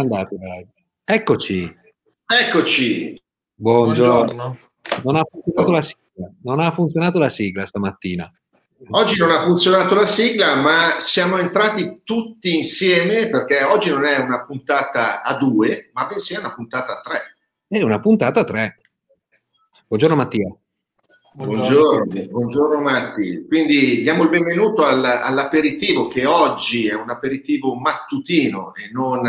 andati, dai. Eccoci. Eccoci. Buongiorno. Buongiorno. Non ha funzionato la sigla, non ha funzionato la sigla stamattina. Oggi non ha funzionato la sigla, ma siamo entrati tutti insieme perché oggi non è una puntata a due, ma bensì è una puntata a tre. È una puntata a tre. Buongiorno Mattia. Buongiorno, buongiorno, buongiorno Matti. Quindi diamo il benvenuto all, all'aperitivo che oggi è un aperitivo mattutino e non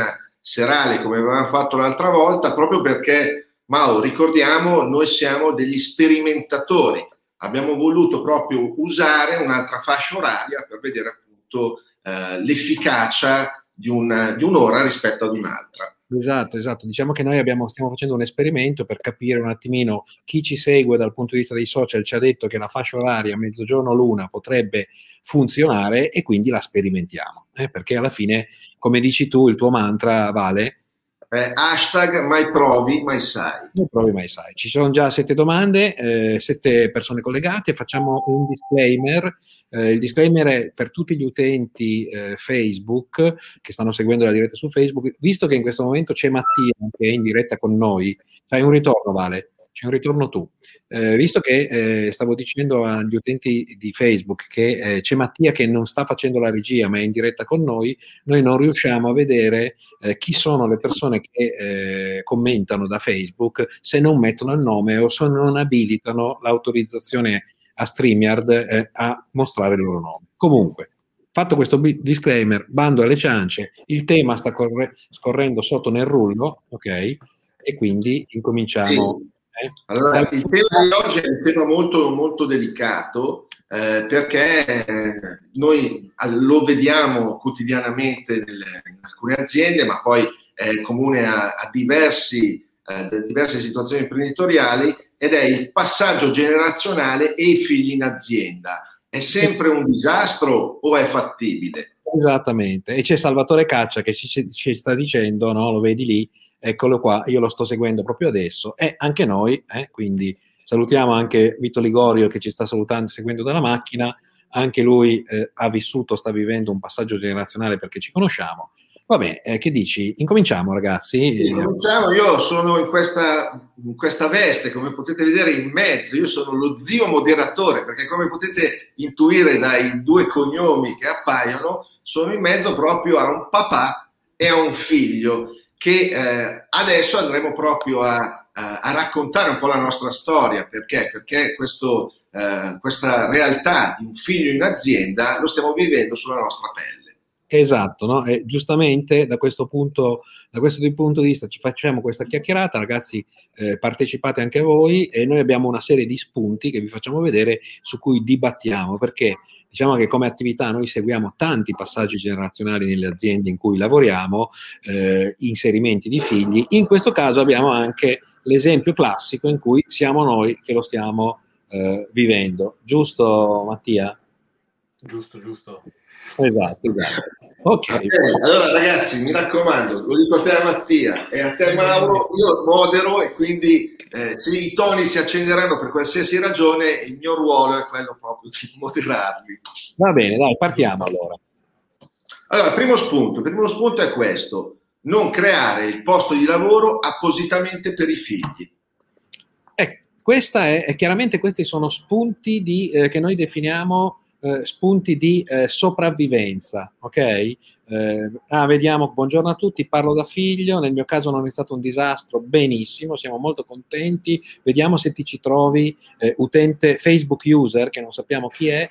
serale come avevamo fatto l'altra volta, proprio perché, Mao, ricordiamo, noi siamo degli sperimentatori. Abbiamo voluto proprio usare un'altra fascia oraria per vedere appunto eh, l'efficacia di, un, di un'ora rispetto ad un'altra. Esatto, esatto. Diciamo che noi abbiamo, stiamo facendo un esperimento per capire un attimino chi ci segue dal punto di vista dei social ci ha detto che la fascia oraria mezzogiorno-luna potrebbe funzionare e quindi la sperimentiamo. Eh? Perché alla fine, come dici tu, il tuo mantra vale eh, hashtag mai provi, mai sai. Mai provi, mai sai. Ci sono già sette domande, eh, sette persone collegate. Facciamo un disclaimer. Eh, il disclaimer è per tutti gli utenti eh, Facebook che stanno seguendo la diretta su Facebook. Visto che in questo momento c'è Mattia che è in diretta con noi, fai un ritorno, Vale c'è un ritorno tu. Eh, visto che eh, stavo dicendo agli utenti di Facebook che eh, c'è Mattia che non sta facendo la regia ma è in diretta con noi, noi non riusciamo a vedere eh, chi sono le persone che eh, commentano da Facebook se non mettono il nome o se non abilitano l'autorizzazione a StreamYard eh, a mostrare il loro nome. Comunque, fatto questo disclaimer, bando alle ciance, il tema sta corre- scorrendo sotto nel rullo, ok? E quindi incominciamo. Sì allora, il tema di oggi è un tema molto, molto delicato eh, perché eh, noi lo vediamo quotidianamente nelle, in alcune aziende, ma poi è comune a, a diversi, eh, diverse situazioni imprenditoriali ed è il passaggio generazionale e i figli in azienda. È sempre un disastro o è fattibile? Esattamente, e c'è Salvatore Caccia che ci, ci sta dicendo, no? lo vedi lì, eccolo qua, io lo sto seguendo proprio adesso e anche noi, eh, quindi salutiamo anche Vito Ligorio che ci sta salutando, seguendo dalla macchina, anche lui eh, ha vissuto, sta vivendo un passaggio generazionale perché ci conosciamo. Va bene, eh, che dici? Incominciamo ragazzi. Incominciamo, io sono in questa, in questa veste, come potete vedere in mezzo, io sono lo zio moderatore, perché come potete intuire dai due cognomi che appaiono, sono in mezzo proprio a un papà e a un figlio che eh, adesso andremo proprio a, a, a, raccontare un po' la nostra storia. Perché? Perché questo, eh, questa realtà di un figlio in azienda lo stiamo vivendo sulla nostra pelle. Esatto, no? e giustamente da questo, punto, da questo punto di vista ci facciamo questa chiacchierata, ragazzi eh, partecipate anche voi e noi abbiamo una serie di spunti che vi facciamo vedere su cui dibattiamo perché Diciamo che come attività noi seguiamo tanti passaggi generazionali nelle aziende in cui lavoriamo, eh, inserimenti di figli. In questo caso abbiamo anche l'esempio classico in cui siamo noi che lo stiamo eh, vivendo. Giusto Mattia? Giusto, giusto. Esatto, esatto. Ok. okay. Allora ragazzi, mi raccomando, lo dico a te Mattia e a te Mauro, io modero e quindi eh, se i toni si accenderanno per qualsiasi ragione, il mio ruolo è quello proprio di moderarli. Va bene, dai, partiamo allora. Allora, primo spunto, il primo spunto è questo, non creare il posto di lavoro appositamente per i figli. Eh, questa è, è chiaramente questi sono spunti di, eh, che noi definiamo eh, spunti di eh, sopravvivenza, ok? Eh, ah, vediamo, buongiorno a tutti, parlo da figlio, nel mio caso non è stato un disastro, benissimo, siamo molto contenti, vediamo se ti ci trovi, eh, utente Facebook user, che non sappiamo chi è,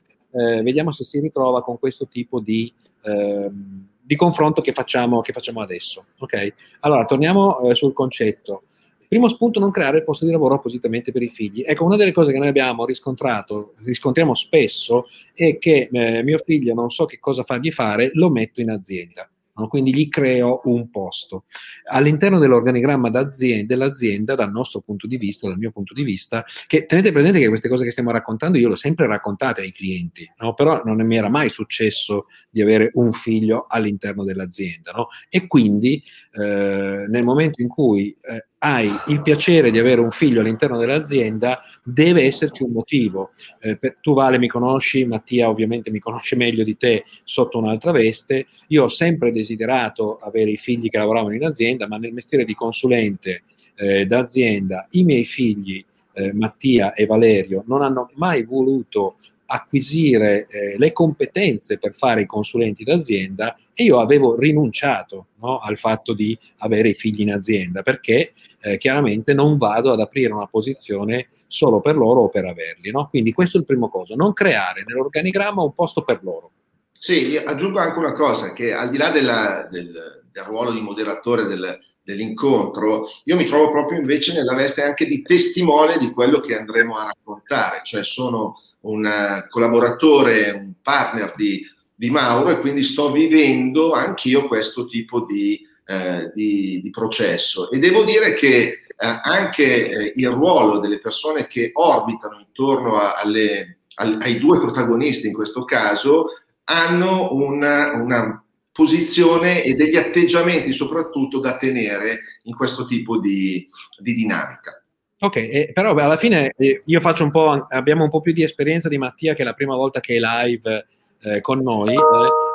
vediamo se si ritrova con questo tipo di, ehm, di confronto che facciamo, che facciamo, adesso. Ok? Allora, torniamo eh, sul concetto. Primo spunto, non creare il posto di lavoro appositamente per i figli. Ecco, una delle cose che noi abbiamo riscontrato, riscontriamo spesso, è che eh, mio figlio non so che cosa fargli fare, lo metto in azienda. No? Quindi gli creo un posto. All'interno dell'organigramma dell'azienda, dal nostro punto di vista, dal mio punto di vista, che tenete presente che queste cose che stiamo raccontando io le ho sempre raccontate ai clienti, no? però non mi era mai successo di avere un figlio all'interno dell'azienda. No? E quindi eh, nel momento in cui eh, hai il piacere di avere un figlio all'interno dell'azienda, deve esserci un motivo. Eh, per, tu Vale mi conosci, Mattia ovviamente mi conosce meglio di te sotto un'altra veste. Io ho sempre desiderato avere i figli che lavoravano in azienda, ma nel mestiere di consulente eh, d'azienda i miei figli eh, Mattia e Valerio non hanno mai voluto acquisire eh, le competenze per fare i consulenti d'azienda e io avevo rinunciato no, al fatto di avere i figli in azienda perché eh, chiaramente non vado ad aprire una posizione solo per loro o per averli. No? Quindi questo è il primo cosa, non creare nell'organigramma un posto per loro. Sì, aggiungo anche una cosa, che al di là della, del, del, ruolo di moderatore del, dell'incontro, io mi trovo proprio invece nella veste anche di testimone di quello che andremo a raccontare, cioè sono un eh, collaboratore, un partner di, di Mauro e quindi sto vivendo anch'io questo tipo di, eh, di, di processo. E devo dire che eh, anche eh, il ruolo delle persone che orbitano intorno a, alle, al, ai due protagonisti in questo caso hanno una, una posizione e degli atteggiamenti soprattutto da tenere in questo tipo di, di dinamica. Ok, eh, però alla fine eh, io faccio un po', abbiamo un po' più di esperienza di Mattia che è la prima volta che è live eh, con noi, eh,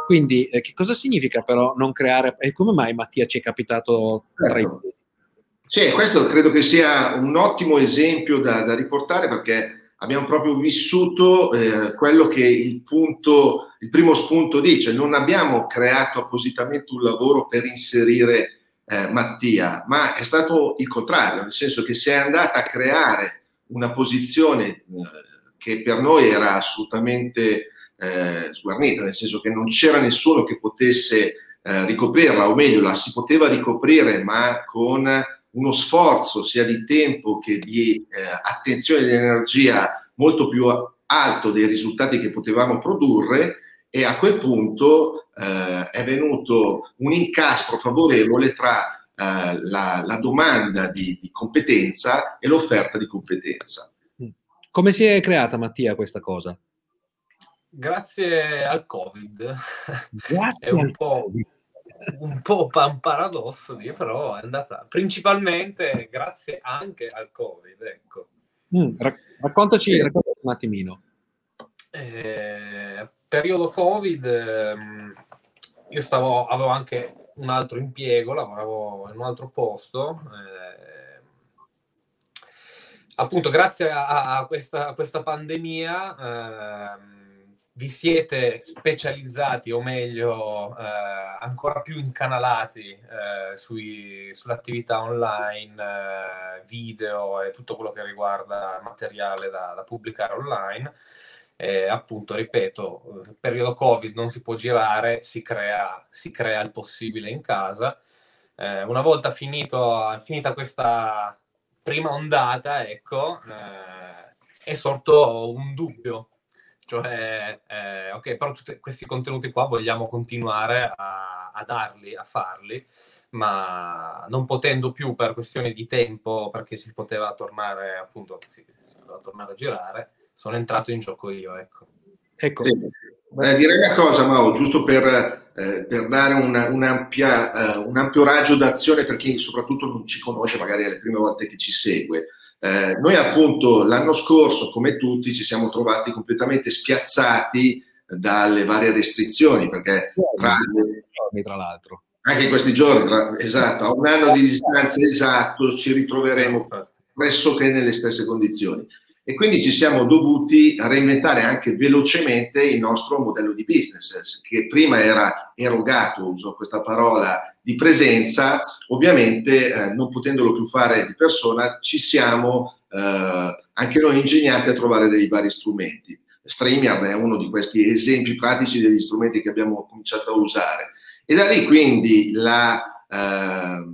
quindi eh, che cosa significa però non creare, e come mai Mattia ci è capitato tra certo. i... Sì, questo credo che sia un ottimo esempio da, da riportare perché abbiamo proprio vissuto eh, quello che il punto, il primo spunto dice, non abbiamo creato appositamente un lavoro per inserire eh, Mattia, ma è stato il contrario, nel senso che si è andata a creare una posizione eh, che per noi era assolutamente eh, sguarnita, nel senso che non c'era nessuno che potesse eh, ricoprirla, o meglio, la si poteva ricoprire, ma con uno sforzo sia di tempo che di eh, attenzione e di energia molto più alto dei risultati che potevamo produrre e a quel punto eh, è venuto un incastro favorevole tra eh, la, la, domanda di, di, competenza e l'offerta di competenza. Come si è creata, Mattia, questa cosa? Grazie al Covid. Grazie è un po', un po' un paradosso, però è andata principalmente grazie anche al Covid. Ecco. Mm, raccontaci, raccontaci un attimino. Eh, periodo Covid, ehm, io stavo, avevo anche un altro impiego, lavoravo in un altro posto. Eh, appunto, grazie a, a, questa, a questa, pandemia eh, vi siete specializzati, o meglio, eh, ancora più incanalati eh, sui, sull'attività online, eh, video e tutto quello che riguarda materiale da, da pubblicare online eh, appunto, ripeto, periodo Covid non si può girare, si crea, si crea il possibile in casa. Eh, una volta finito, finita questa prima ondata, ecco, eh, è sorto un dubbio. Cioè, eh, ok, però tutti questi contenuti qua vogliamo continuare a, a darli, a farli, ma non potendo più per questioni di tempo, perché si poteva tornare, appunto, si, si poteva tornare a girare, sono entrato in gioco io. Ecco. ecco. Sì. Eh, direi una cosa, Mao, giusto per, eh, per dare una, un'ampia, uh, un ampio raggio d'azione per chi soprattutto non ci conosce, magari è le prime volte che ci segue. Eh, noi appunto l'anno scorso, come tutti, ci siamo trovati completamente spiazzati dalle varie restrizioni, perché tra, tra l'altro. Anche in questi giorni, tra, esatto, a un anno di distanza esatto, ci ritroveremo pressoché nelle stesse condizioni e quindi ci siamo dovuti reinventare anche velocemente il nostro modello di business, che prima era erogato, uso questa parola, di presenza, ovviamente eh, non potendolo più fare di persona, ci siamo eh, anche noi ingegnati a trovare dei vari strumenti. StreamYard è uno di questi esempi pratici degli strumenti che abbiamo cominciato a usare. E da lì quindi la, eh,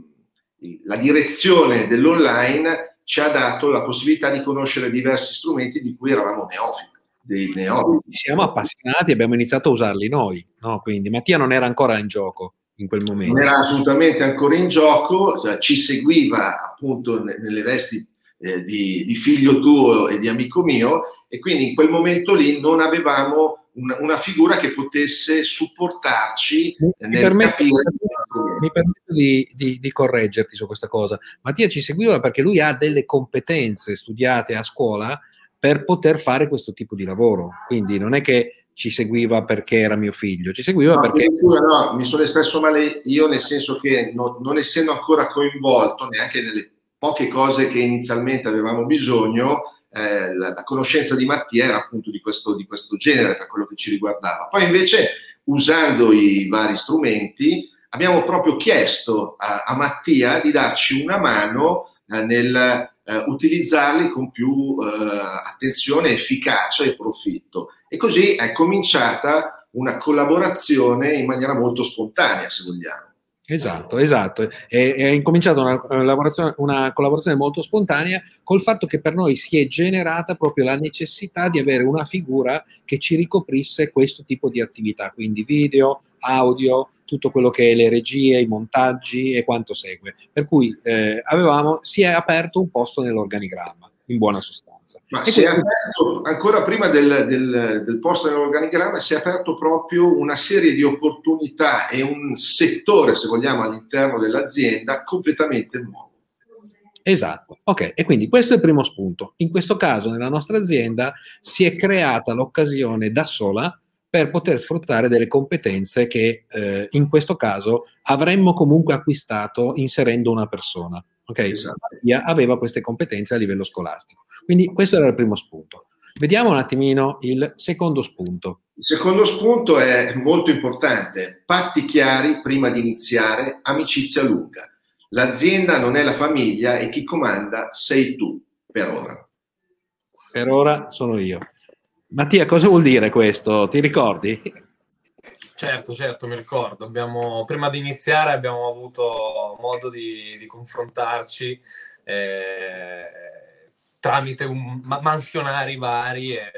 la direzione dell'online ci ha dato la possibilità di conoscere diversi strumenti di cui eravamo neofiti. Neofiti. Siamo appassionati e abbiamo iniziato a usarli noi, no? quindi Mattia non era ancora in gioco in quel momento. Non era assolutamente ancora in gioco, cioè, ci seguiva appunto nelle vesti eh, di, di, figlio tuo e di amico mio e quindi in quel momento lì non avevamo una, una figura che potesse supportarci Mi nel capire mi permetto di, di, di, correggerti su questa cosa. Mattia ci seguiva perché lui ha delle competenze studiate a scuola per poter fare questo tipo di lavoro. Quindi non è che ci seguiva perché era mio figlio, ci seguiva no, perché... No, mi sono espresso male io nel senso che no, non essendo ancora coinvolto neanche nelle poche cose che inizialmente avevamo bisogno, eh, la, la, conoscenza di Mattia era appunto di questo, di questo genere per quello che ci riguardava. Poi invece, usando i vari strumenti, abbiamo proprio chiesto a, a Mattia di darci una mano eh, nel eh, utilizzarli con più eh, attenzione, efficacia e profitto. E così è cominciata una collaborazione in maniera molto spontanea, se vogliamo. Esatto, esatto. È, è incominciata una, una, collaborazione molto spontanea col fatto che per noi si è generata proprio la necessità di avere una figura che ci ricoprisse questo tipo di attività, quindi video, audio, tutto quello che è le regie, i montaggi e quanto segue. Per cui eh, avevamo, si è aperto un posto nell'organigramma, in buona sostanza. Ma si è aperto, ancora prima del, del, del posto nell'organigramma, si è aperto proprio una serie di opportunità e un settore, se vogliamo, all'interno dell'azienda completamente nuovo. Esatto, ok, e quindi questo è il primo spunto. In questo caso, nella nostra azienda, si è creata l'occasione da sola per poter sfruttare delle competenze che eh, in questo caso avremmo comunque acquistato inserendo una persona. Ok? Esatto. aveva queste competenze a livello scolastico. Quindi questo era il primo spunto. Vediamo un attimino il secondo spunto. Il secondo spunto è molto importante. Patti chiari prima di iniziare, amicizia lunga. L'azienda non è la famiglia e chi comanda sei tu, per ora. Per ora sono io. Mattia, cosa vuol dire questo? Ti ricordi? Certo, certo, mi ricordo. Abbiamo, prima di iniziare abbiamo avuto modo di, di confrontarci eh, tramite un, mansionari vari e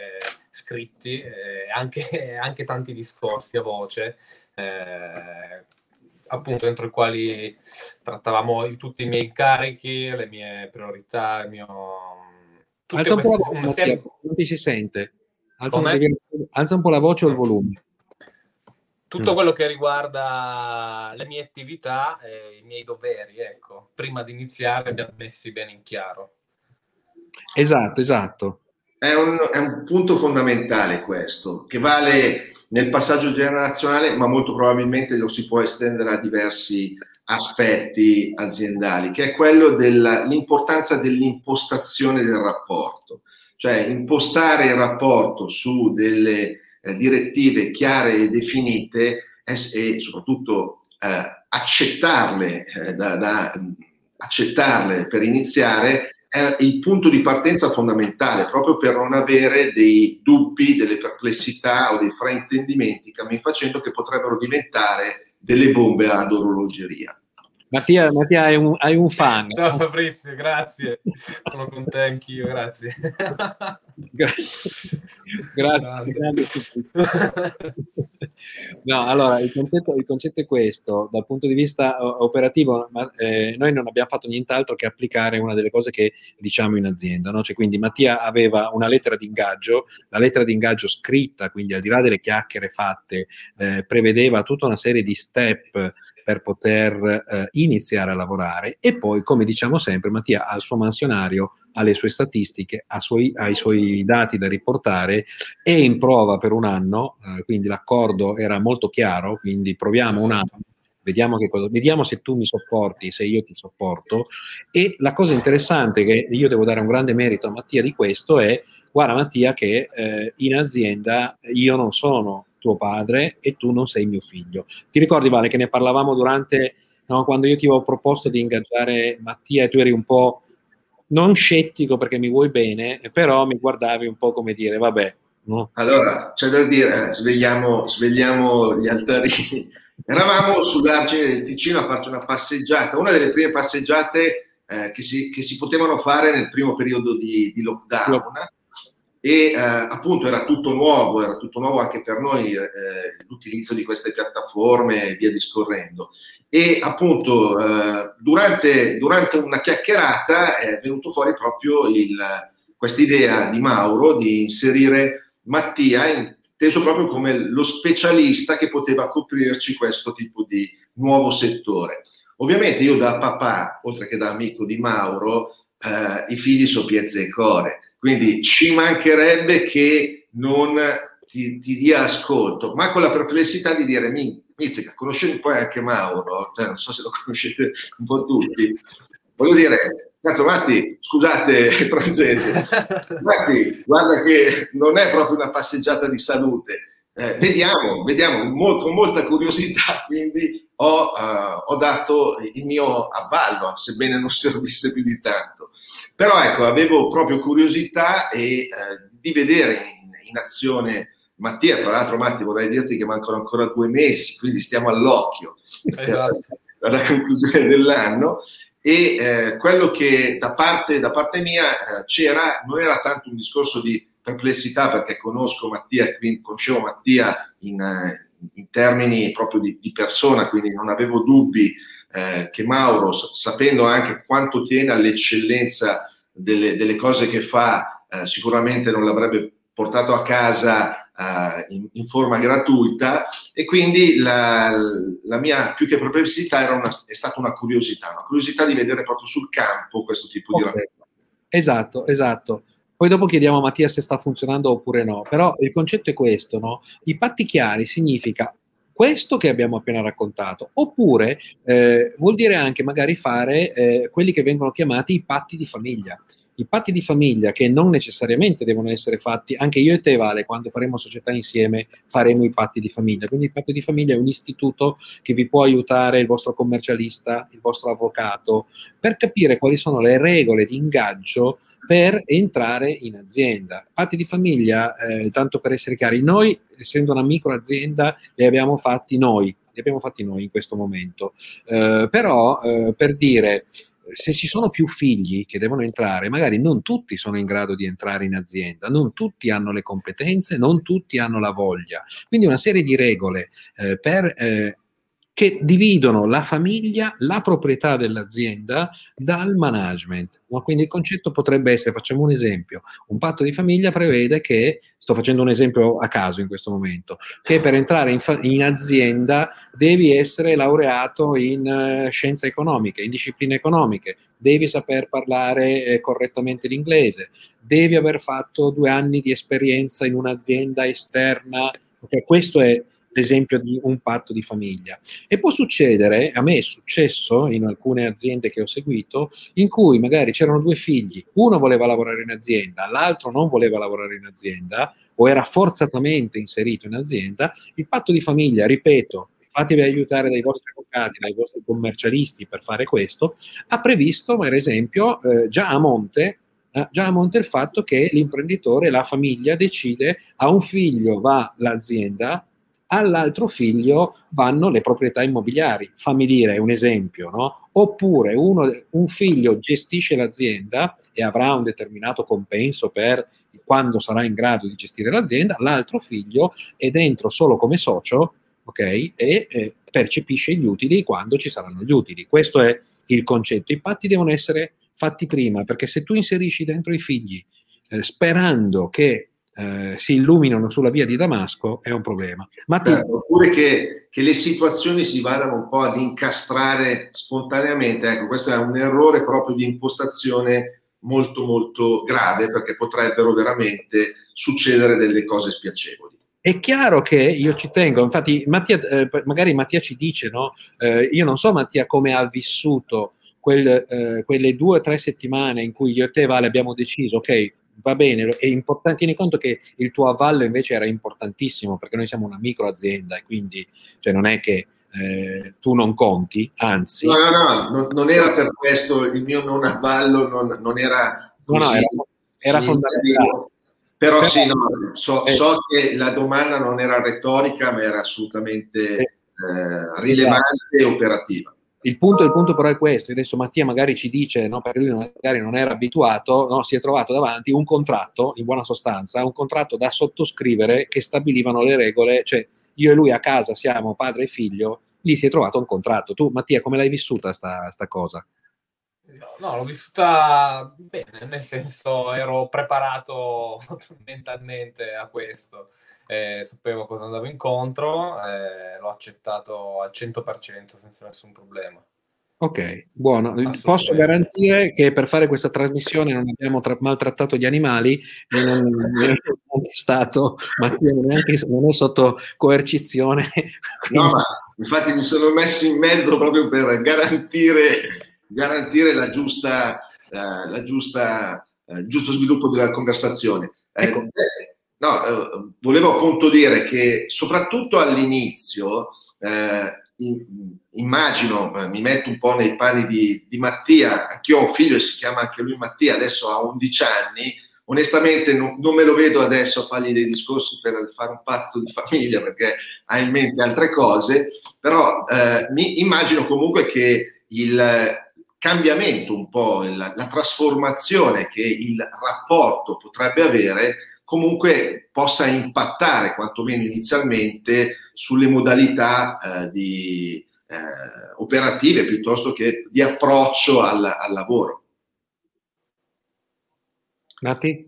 scritti, eh, anche, anche, tanti discorsi a voce, eh, appunto entro i quali trattavamo tutti i miei incarichi, le mie priorità, il mio... Alza un, queste, po la voce, non ti si sente. Alza un, alza un po' la voce o il volume tutto quello che riguarda le mie attività e i miei doveri, ecco, prima di iniziare abbiamo messi bene in chiaro. Esatto, esatto. È un, è un punto fondamentale questo, che vale nel passaggio generazionale, ma molto probabilmente lo si può estendere a diversi aspetti aziendali, che è quello dell'importanza dell'impostazione del rapporto, cioè impostare il rapporto su delle eh, direttive chiare e definite e, soprattutto eh, accettarle, eh, da, da, accettarle per iniziare è il punto di partenza fondamentale proprio per non avere dei dubbi, delle perplessità o dei fraintendimenti cammin facendo che potrebbero diventare delle bombe ad orologeria. Mattia, Mattia hai, un, hai, un, fan. Ciao Fabrizio, grazie. Sono con te anch'io, grazie. grazie. Grazie. grazie. no, allora, il concetto, il concetto, è questo. Dal punto di vista operativo, ma, eh, noi non abbiamo fatto nient'altro che applicare una delle cose che diciamo in azienda. No? Cioè, quindi Mattia aveva una lettera di ingaggio, la lettera di ingaggio scritta, quindi al di là delle chiacchiere fatte, eh, prevedeva tutta una serie di step per poter eh, iniziare a lavorare e poi, come diciamo sempre, Mattia ha il suo mansionario, ha le sue statistiche, ha, suoi, ha i suoi dati da riportare, è in prova per un anno, eh, quindi l'accordo era molto chiaro, quindi proviamo un anno. Vediamo, cosa, vediamo, se tu mi sopporti, se io ti sopporto. E la cosa interessante che io devo dare un grande merito a Mattia di questo è, guarda Mattia, che eh, in azienda io non sono tuo padre e tu non sei mio figlio. Ti ricordi, Vale, che ne parlavamo durante, no, quando io ti avevo proposto di ingaggiare Mattia e tu eri un po' non scettico perché mi vuoi bene, però mi guardavi un po' come dire, vabbè. No? Allora, c'è da dire, eh, svegliamo, svegliamo gli altarini. Eravamo sull'argine del Ticino a farci una passeggiata, una delle prime passeggiate eh, che, si, che, si, potevano fare nel primo periodo di, di lockdown e eh, appunto era tutto nuovo, era tutto nuovo anche per noi eh, l'utilizzo di queste piattaforme e via discorrendo. E appunto eh, durante, durante, una chiacchierata è venuto fuori proprio questa idea di Mauro di inserire Mattia inteso proprio come lo specialista che poteva coprirci questo tipo di, nuovo settore. Ovviamente io da papà, oltre che da amico di Mauro, eh, i figli sono piezze e core, quindi ci mancherebbe che non ti, ti, dia ascolto, ma con la perplessità di dire Mizzica, conoscete poi anche Mauro, cioè, non so se lo conoscete un po' tutti, voglio dire, cazzo Matti, scusate francese, Matti, guarda che non è proprio una passeggiata di salute, eh, vediamo, vediamo, mo- con molta curiosità, quindi ho, uh, ho, dato il mio avvallo, sebbene non servisse più di tanto. Però ecco, avevo proprio curiosità e, eh, di vedere in, in, azione Mattia, tra l'altro Matti vorrei dirti che mancano ancora due mesi, quindi stiamo all'occhio esatto. alla conclusione dell'anno e eh, quello che da parte, da parte mia eh, c'era non era tanto un discorso di perplessità perché conosco Mattia, quindi conoscevo Mattia in, eh, in termini proprio di, di, persona, quindi non avevo dubbi eh, che Mauro, sapendo anche quanto tiene all'eccellenza delle, delle cose che fa, eh, sicuramente non l'avrebbe portato a casa Uh, in, in, forma gratuita e quindi la, la mia più che perplessità una, è stata una curiosità, una curiosità di vedere proprio sul campo questo tipo okay. di lavoro. Esatto, esatto. Poi dopo chiediamo a Mattia se sta funzionando oppure no, però il concetto è questo, no? I patti chiari significa questo che abbiamo appena raccontato, oppure eh, vuol dire anche magari fare eh, quelli che vengono chiamati i patti di famiglia. I patti di famiglia che non necessariamente devono essere fatti, anche io e te Vale, quando faremo società insieme faremo i patti di famiglia. Quindi il patto di famiglia è un istituto che vi può aiutare il vostro commercialista, il vostro avvocato, per capire quali sono le regole di ingaggio per entrare in azienda. Patti di famiglia, eh, tanto per essere chiari, noi, essendo una micro azienda, li abbiamo fatti noi, li abbiamo fatti noi in questo momento. Eh, però, eh, per dire, se ci sono più figli che devono entrare, magari non tutti sono in grado di entrare in azienda, non tutti hanno le competenze, non tutti hanno la voglia. Quindi una serie di regole eh, per eh, che dividono la famiglia, la proprietà dell'azienda dal management. Quindi il concetto potrebbe essere, facciamo un esempio, un patto di famiglia prevede che, sto facendo un esempio a caso in questo momento, che per entrare in, fa- in azienda devi essere laureato in uh, scienze economiche, in discipline economiche, devi saper parlare eh, correttamente l'inglese, devi aver fatto due anni di esperienza in un'azienda esterna. Okay? Questo è l'esempio di un patto di famiglia. E può succedere, a me è successo in alcune aziende che ho seguito, in cui magari c'erano due figli, uno voleva lavorare in azienda, l'altro non voleva lavorare in azienda o era forzatamente inserito in azienda, il patto di famiglia, ripeto, fatevi aiutare dai vostri avvocati, dai vostri commercialisti per fare questo, ha previsto per esempio eh, già a monte eh, già a monte il fatto che l'imprenditore, la famiglia decide a un figlio va l'azienda, all'altro figlio vanno le proprietà immobiliari. Fammi dire un esempio, no? Oppure uno, un figlio gestisce l'azienda e avrà un determinato compenso per quando sarà in grado di gestire l'azienda, l'altro figlio è dentro solo come socio, ok? E eh, percepisce gli utili quando ci saranno gli utili. Questo è il concetto. I patti devono essere fatti prima, perché se tu inserisci dentro i figli eh, sperando che eh, si illuminano sulla via di Damasco è un problema. Ma ti... certo, oppure che, che, le situazioni si vadano un po' ad incastrare spontaneamente, ecco, questo è un errore proprio di impostazione molto molto grave perché potrebbero veramente succedere delle cose spiacevoli. È chiaro che io ci tengo, infatti Mattia, eh, magari Mattia ci dice, no? Eh, io non so Mattia come ha vissuto quel, eh, quelle due o tre settimane in cui io e te Vale abbiamo deciso, ok, va bene, è importante, tieni conto che il tuo avvallo invece era importantissimo perché noi siamo una micro azienda e quindi cioè, non è che eh, tu non conti, anzi... No, no, no, non, non, era per questo, il mio non avvallo non, non era... Così, no, no, era, era fondamentale. Però, Però sì, no, so, eh, so, che la domanda non era retorica, ma era assolutamente eh, rilevante e operativa. Il punto, il punto, però è questo, adesso Mattia magari ci dice, no, perché lui magari non era abituato, no, si è trovato davanti un contratto, in buona sostanza, un contratto da sottoscrivere che stabilivano le regole, cioè io e lui a casa siamo padre e figlio, lì si è trovato un contratto. Tu Mattia come l'hai vissuta sta, sta cosa? No, l'ho vissuta bene, nel senso ero preparato mentalmente a questo. Eh, sapevo cosa andavo incontro, eh, l'ho accettato al 100% senza nessun problema. Ok, buono. Posso garantire che per fare questa trasmissione non abbiamo tra- maltrattato gli animali e non, non è stato, Mattia neanche, non è sotto coercizione. No, ma infatti mi sono messo in mezzo proprio per garantire, garantire la giusta, uh, la giusta, uh, il giusto sviluppo della conversazione. Eh, ecco. Eh, no, uh, volevo appunto dire che soprattutto all'inizio immagino, mi metto un po' nei panni di, di Mattia, anch'io ho un figlio e si chiama anche lui Mattia, adesso ha 11 anni, onestamente non, non, me lo vedo adesso a fargli dei discorsi per fare un patto di famiglia perché ha in mente altre cose, però eh, mi immagino comunque che il cambiamento un po', la, la trasformazione che il rapporto potrebbe avere comunque possa impattare quantomeno inizialmente sulle modalità eh, di, eh, operative piuttosto che di approccio al, al lavoro. Nati?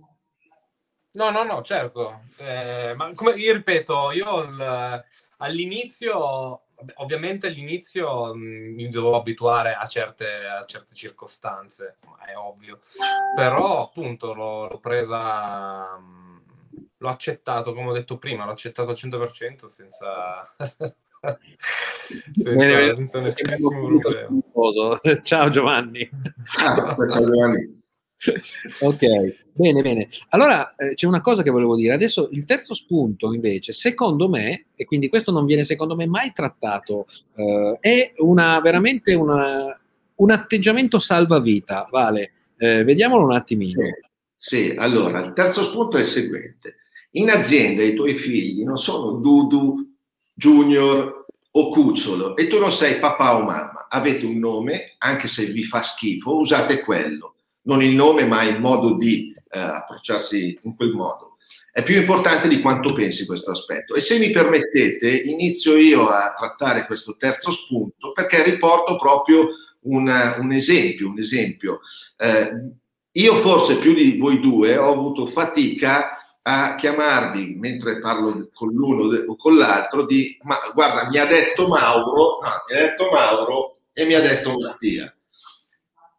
No, no, no, certo. Eh, ma come io ripeto, io il, all'inizio, ovviamente all'inizio mh, mi dovevo abituare a certe, a certe circostanze, è ovvio, però appunto l'ho, l'ho presa, mh, l'ho accettato, come ho detto prima, l'ho accettato al 100% senza... senza, senza nessunissimo problema. Ciao Giovanni. Ah, ciao Giovanni. ok, bene, bene. Allora eh, c'è una cosa che volevo dire. Adesso il terzo spunto, invece, secondo me, e quindi questo non viene secondo me mai trattato, eh, è una, veramente una, un atteggiamento salvavita. Vale, eh, vediamolo un attimino. Sì, allora il terzo spunto è il seguente. In azienda i tuoi figli non sono Dudu, Junior o Cucciolo e tu non sei papà o mamma. Avete un nome, anche se vi fa schifo, usate quello non il nome ma il modo di eh, approcciarsi in quel modo. È più importante di quanto pensi questo aspetto. E se mi permettete, inizio io a trattare questo terzo spunto perché riporto proprio una, un esempio. Un esempio. Eh, io forse più di voi due ho avuto fatica a chiamarvi mentre parlo con l'uno o con l'altro di ma guarda mi ha detto Mauro, no, mi ha detto Mauro e mi ha detto Mattia.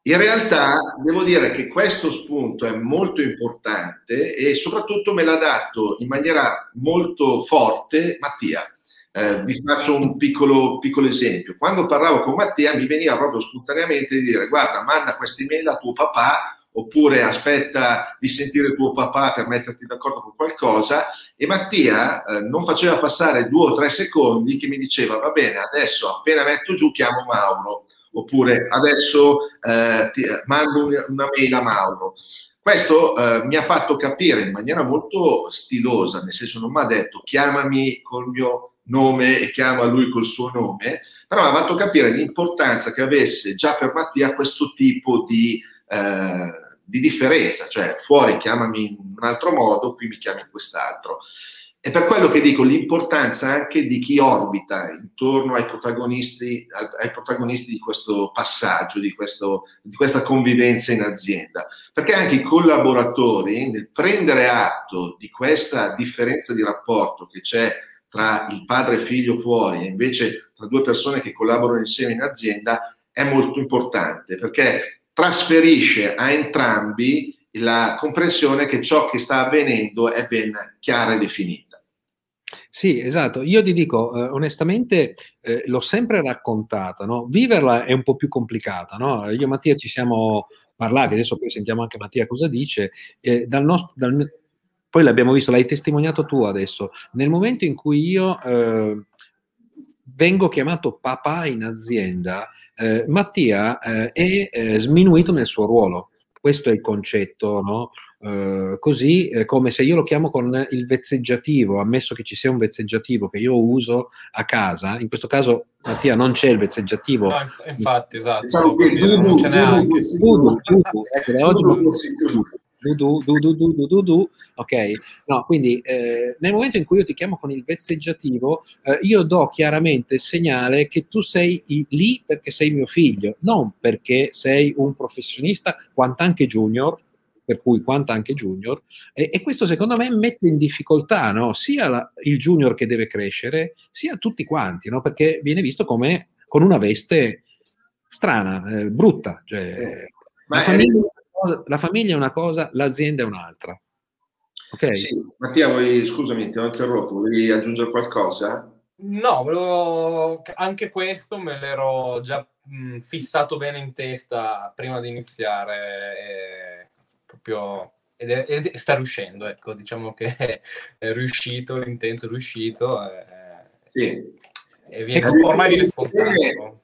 In realtà devo dire che questo spunto è molto importante e soprattutto me l'ha dato in maniera molto forte Mattia. Eh, vi faccio un piccolo, piccolo, esempio. Quando parlavo con Mattia mi veniva proprio spontaneamente di dire guarda, manda questa email a tuo papà oppure aspetta di sentire tuo papà per metterti d'accordo con qualcosa. E Mattia eh, non faceva passare due o tre secondi che mi diceva va bene, adesso appena metto giù chiamo Mauro. Oppure adesso eh, ti, mando una mail a Mauro. Questo eh, mi ha fatto capire in maniera molto stilosa, nel senso non mi ha detto chiamami col mio nome e chiama lui col suo nome, però mi ha fatto capire l'importanza che avesse già per Mattia questo tipo di, eh, di differenza, cioè fuori chiamami in un altro modo, qui mi chiami in quest'altro. È per quello che dico l'importanza anche di chi orbita intorno ai protagonisti, ai protagonisti di questo passaggio, di, questo, di questa convivenza in azienda, perché anche i collaboratori nel prendere atto di questa differenza di rapporto che c'è tra il padre e figlio fuori e invece tra due persone che collaborano insieme in azienda è molto importante perché trasferisce a entrambi la comprensione che ciò che sta avvenendo è ben chiara e definita. Sì, esatto. Io ti dico, eh, onestamente, eh, l'ho sempre raccontata, no? Viverla è un po' più complicata, no? Io e Mattia ci siamo parlati, adesso poi sentiamo anche Mattia cosa dice. Eh, dal nostro, dal, poi l'abbiamo visto, l'hai testimoniato tu adesso. Nel momento in cui io eh, vengo chiamato papà in azienda, eh, Mattia eh, è sminuito nel suo ruolo. Questo è il concetto, no? Uh, così eh, come se io lo chiamo con il vezzeggiativo, ammesso che ci sia un vezzeggiativo che io uso a casa, in questo caso Mattia non c'è il vezzeggiativo. No, infatti, esatto. Diciamo che non ce n'è anche. Du, du, du, ok? No, quindi eh, nel momento in cui io ti chiamo con il vezzeggiativo, eh, io do chiaramente il segnale che tu sei lì perché sei mio figlio, non perché sei un professionista, quanto anche junior, per cui quanta anche junior, e, e questo secondo me mette in difficoltà no? sia la, il junior che deve crescere, sia tutti quanti, no? perché viene visto come con una veste strana, eh, brutta. Cioè, la, famiglia cosa, la, famiglia è una cosa, l'azienda è un'altra. Ok? Sì, Mattia, vuoi, scusami, ti ho interrotto, vuoi aggiungere qualcosa? No, volevo... anche questo me l'ero già mh, fissato bene in testa prima di iniziare. E proprio ed, è, ed sta riuscendo, ecco, diciamo che è riuscito, l'intento è riuscito. E, sì. e viene, ormai viene spontaneo.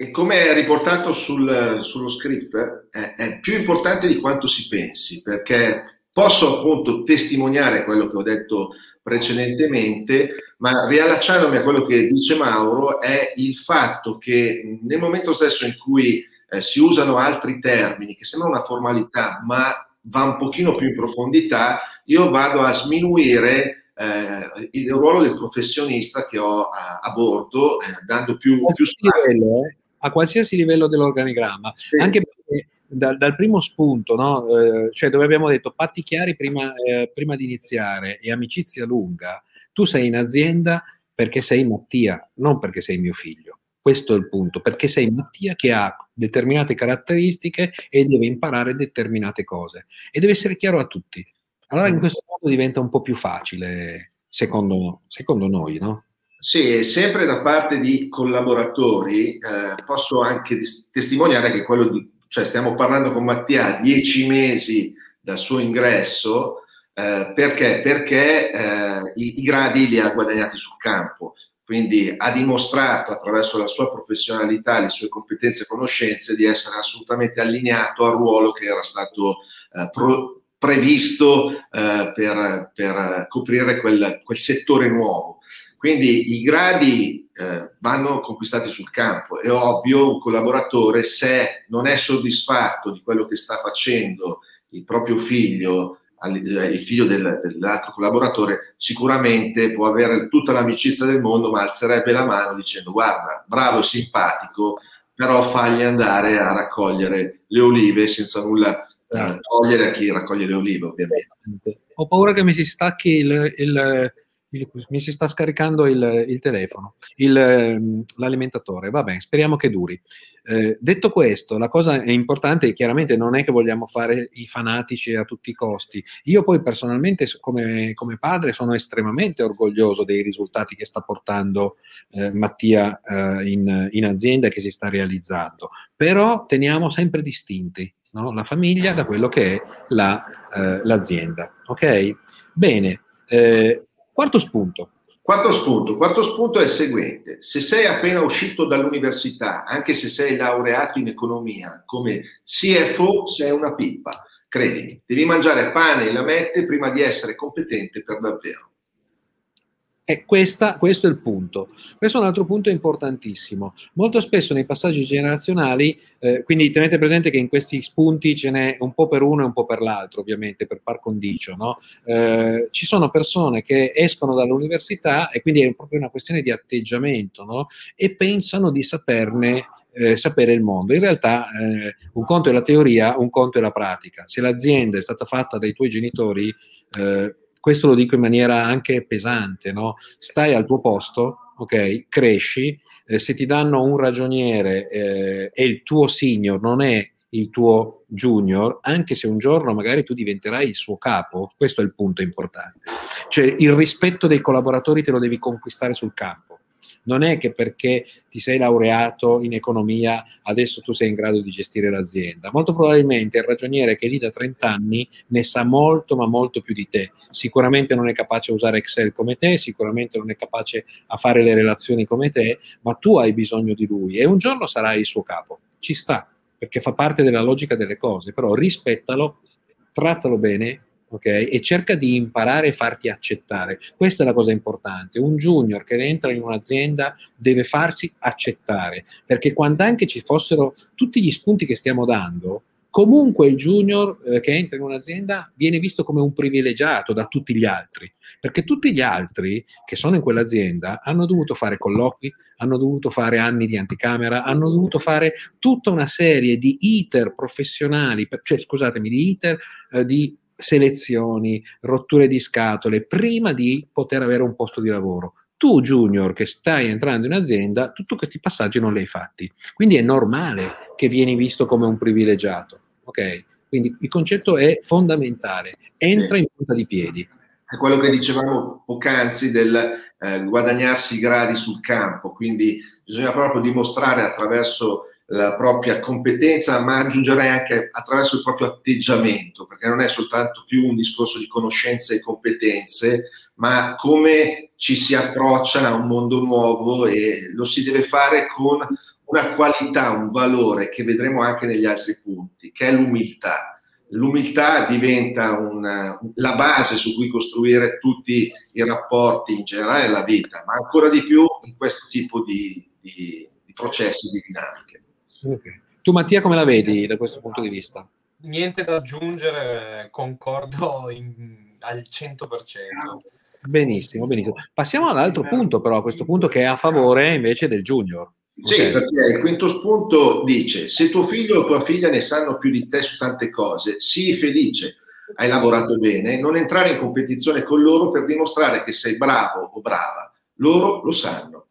E come è riportato sul, sullo script, è, è più importante di quanto si pensi, perché posso appunto testimoniare quello che ho detto precedentemente, ma riallacciandomi a quello che dice Mauro, è il fatto che nel momento stesso in cui eh, si usano altri termini che sembrano una formalità, ma va un pochino più in profondità, io vado a sminuire eh, il ruolo del professionista che ho a, a bordo, eh, dando più, più spazio. Livello, eh? A qualsiasi livello dell'organigramma, sì. anche perché dal, dal primo spunto, no? eh, cioè dove abbiamo detto patti chiari prima, eh, prima di iniziare e amicizia lunga, tu sei in azienda perché sei Mattia, non perché sei mio figlio. Questo è il punto, perché sei Mattia che ha determinate caratteristiche e deve imparare determinate cose e deve essere chiaro a tutti. Allora in mm. questo modo diventa un po' più facile, secondo, secondo noi, no? Sì, sempre da parte di collaboratori eh, posso anche testimoniare che quello di, cioè stiamo parlando con Mattia dieci mesi dal suo ingresso, eh, perché? Perché eh, i, i, gradi li ha guadagnati sul campo, quindi ha dimostrato attraverso la sua professionalità, le sue competenze e conoscenze di essere assolutamente allineato al ruolo che era stato eh, pro, previsto eh, per, per, coprire quel, quel settore nuovo. Quindi i gradi eh, vanno conquistati sul campo. È ovvio, un collaboratore, se non è soddisfatto di quello che sta facendo il proprio figlio, eh, il figlio del, dell'altro collaboratore, sicuramente può avere tutta l'amicizia del mondo, ma alzerebbe la mano dicendo guarda, bravo e simpatico, però fagli andare a raccogliere le olive senza nulla eh, togliere a chi raccoglie le olive, ovviamente. Ho paura che mi si stacchi il, il il, mi si sta scaricando il, il telefono, ehm, l'alimentatore. Va bene, speriamo che duri. Eh, detto questo, la cosa importante, chiaramente non è che vogliamo fare i fanatici a tutti i costi. Io poi personalmente come, come padre sono estremamente orgoglioso dei risultati che sta portando eh, Mattia eh, in, in, azienda e che si sta realizzando. Però teniamo sempre distinti no? la famiglia da quello che è la, eh, l'azienda. Ok? Bene. Eh, Quarto spunto. Quarto spunto. Quarto spunto è il seguente. Se sei appena uscito dall'università, anche se sei laureato in economia, come CFO sei una pippa. Credimi, devi mangiare pane e lamette prima di essere competente per davvero. E questa, questo è il punto. Questo è un altro punto importantissimo. Molto spesso nei passaggi generazionali, eh, quindi tenete presente che in questi spunti ce n'è un po' per uno e un po' per l'altro, ovviamente, per par condicio. No? Eh, ci sono persone che escono dall'università e quindi è proprio una questione di atteggiamento no? e pensano di saperne eh, sapere il mondo. In realtà eh, un conto è la teoria, un conto è la pratica. Se l'azienda è stata fatta dai tuoi genitori, eh, questo lo dico in maniera anche pesante, no? stai al tuo posto, ok? Cresci, eh, se ti danno un ragioniere eh, e il tuo senior non è il tuo junior, anche se un giorno magari tu diventerai il suo capo, questo è il punto importante. Cioè il rispetto dei collaboratori te lo devi conquistare sul campo non è che perché ti sei laureato in economia adesso tu sei in grado di gestire l'azienda. Molto probabilmente il ragioniere che è lì da 30 anni ne sa molto, ma molto più di te. Sicuramente non è capace a usare Excel come te, sicuramente non è capace a fare le relazioni come te, ma tu hai bisogno di lui e un giorno sarai il suo capo. Ci sta, perché fa parte della logica delle cose, però rispettalo, trattalo bene ok? E cerca di imparare e farti accettare. Questa è la cosa importante. Un junior che entra in un'azienda deve farsi accettare, perché quando anche ci fossero tutti gli spunti che stiamo dando, comunque il junior eh, che entra in un'azienda viene visto come un privilegiato da tutti gli altri, perché tutti gli altri che sono in quell'azienda hanno dovuto fare colloqui, hanno dovuto fare anni di anticamera, hanno dovuto fare tutta una serie di iter professionali, cioè scusatemi, di iter eh, di selezioni, rotture di scatole, prima di poter avere un posto di lavoro. Tu, junior, che stai entrando in azienda, tutti questi passaggi non li hai fatti. Quindi è normale che vieni visto come un privilegiato. Ok? Quindi il concetto è fondamentale. Entra in punta di piedi. È quello che dicevamo poc'anzi del eh, guadagnarsi i gradi sul campo. Quindi bisogna proprio dimostrare attraverso la propria competenza, ma aggiungerei anche attraverso il proprio atteggiamento, perché non è soltanto più un discorso di conoscenze e competenze, ma come ci si approccia a un mondo nuovo e lo si deve fare con una qualità, un valore che vedremo anche negli altri punti, che è l'umiltà. L'umiltà diventa una, la base su cui costruire tutti i rapporti in generale nella vita, ma ancora di più in questo tipo di, di, di processi, di dinamiche. Okay. Tu Mattia come la vedi da questo punto di vista? Niente da aggiungere, concordo in, al 100%. Benissimo, benissimo. Passiamo all'altro punto però, a questo punto che è a favore invece del junior. Sì, okay. perché il quinto spunto dice, se tuo figlio o tua figlia ne sanno più di te su tante cose, sii felice, hai lavorato bene, non entrare in competizione con loro per dimostrare che sei bravo o brava. Loro lo sanno.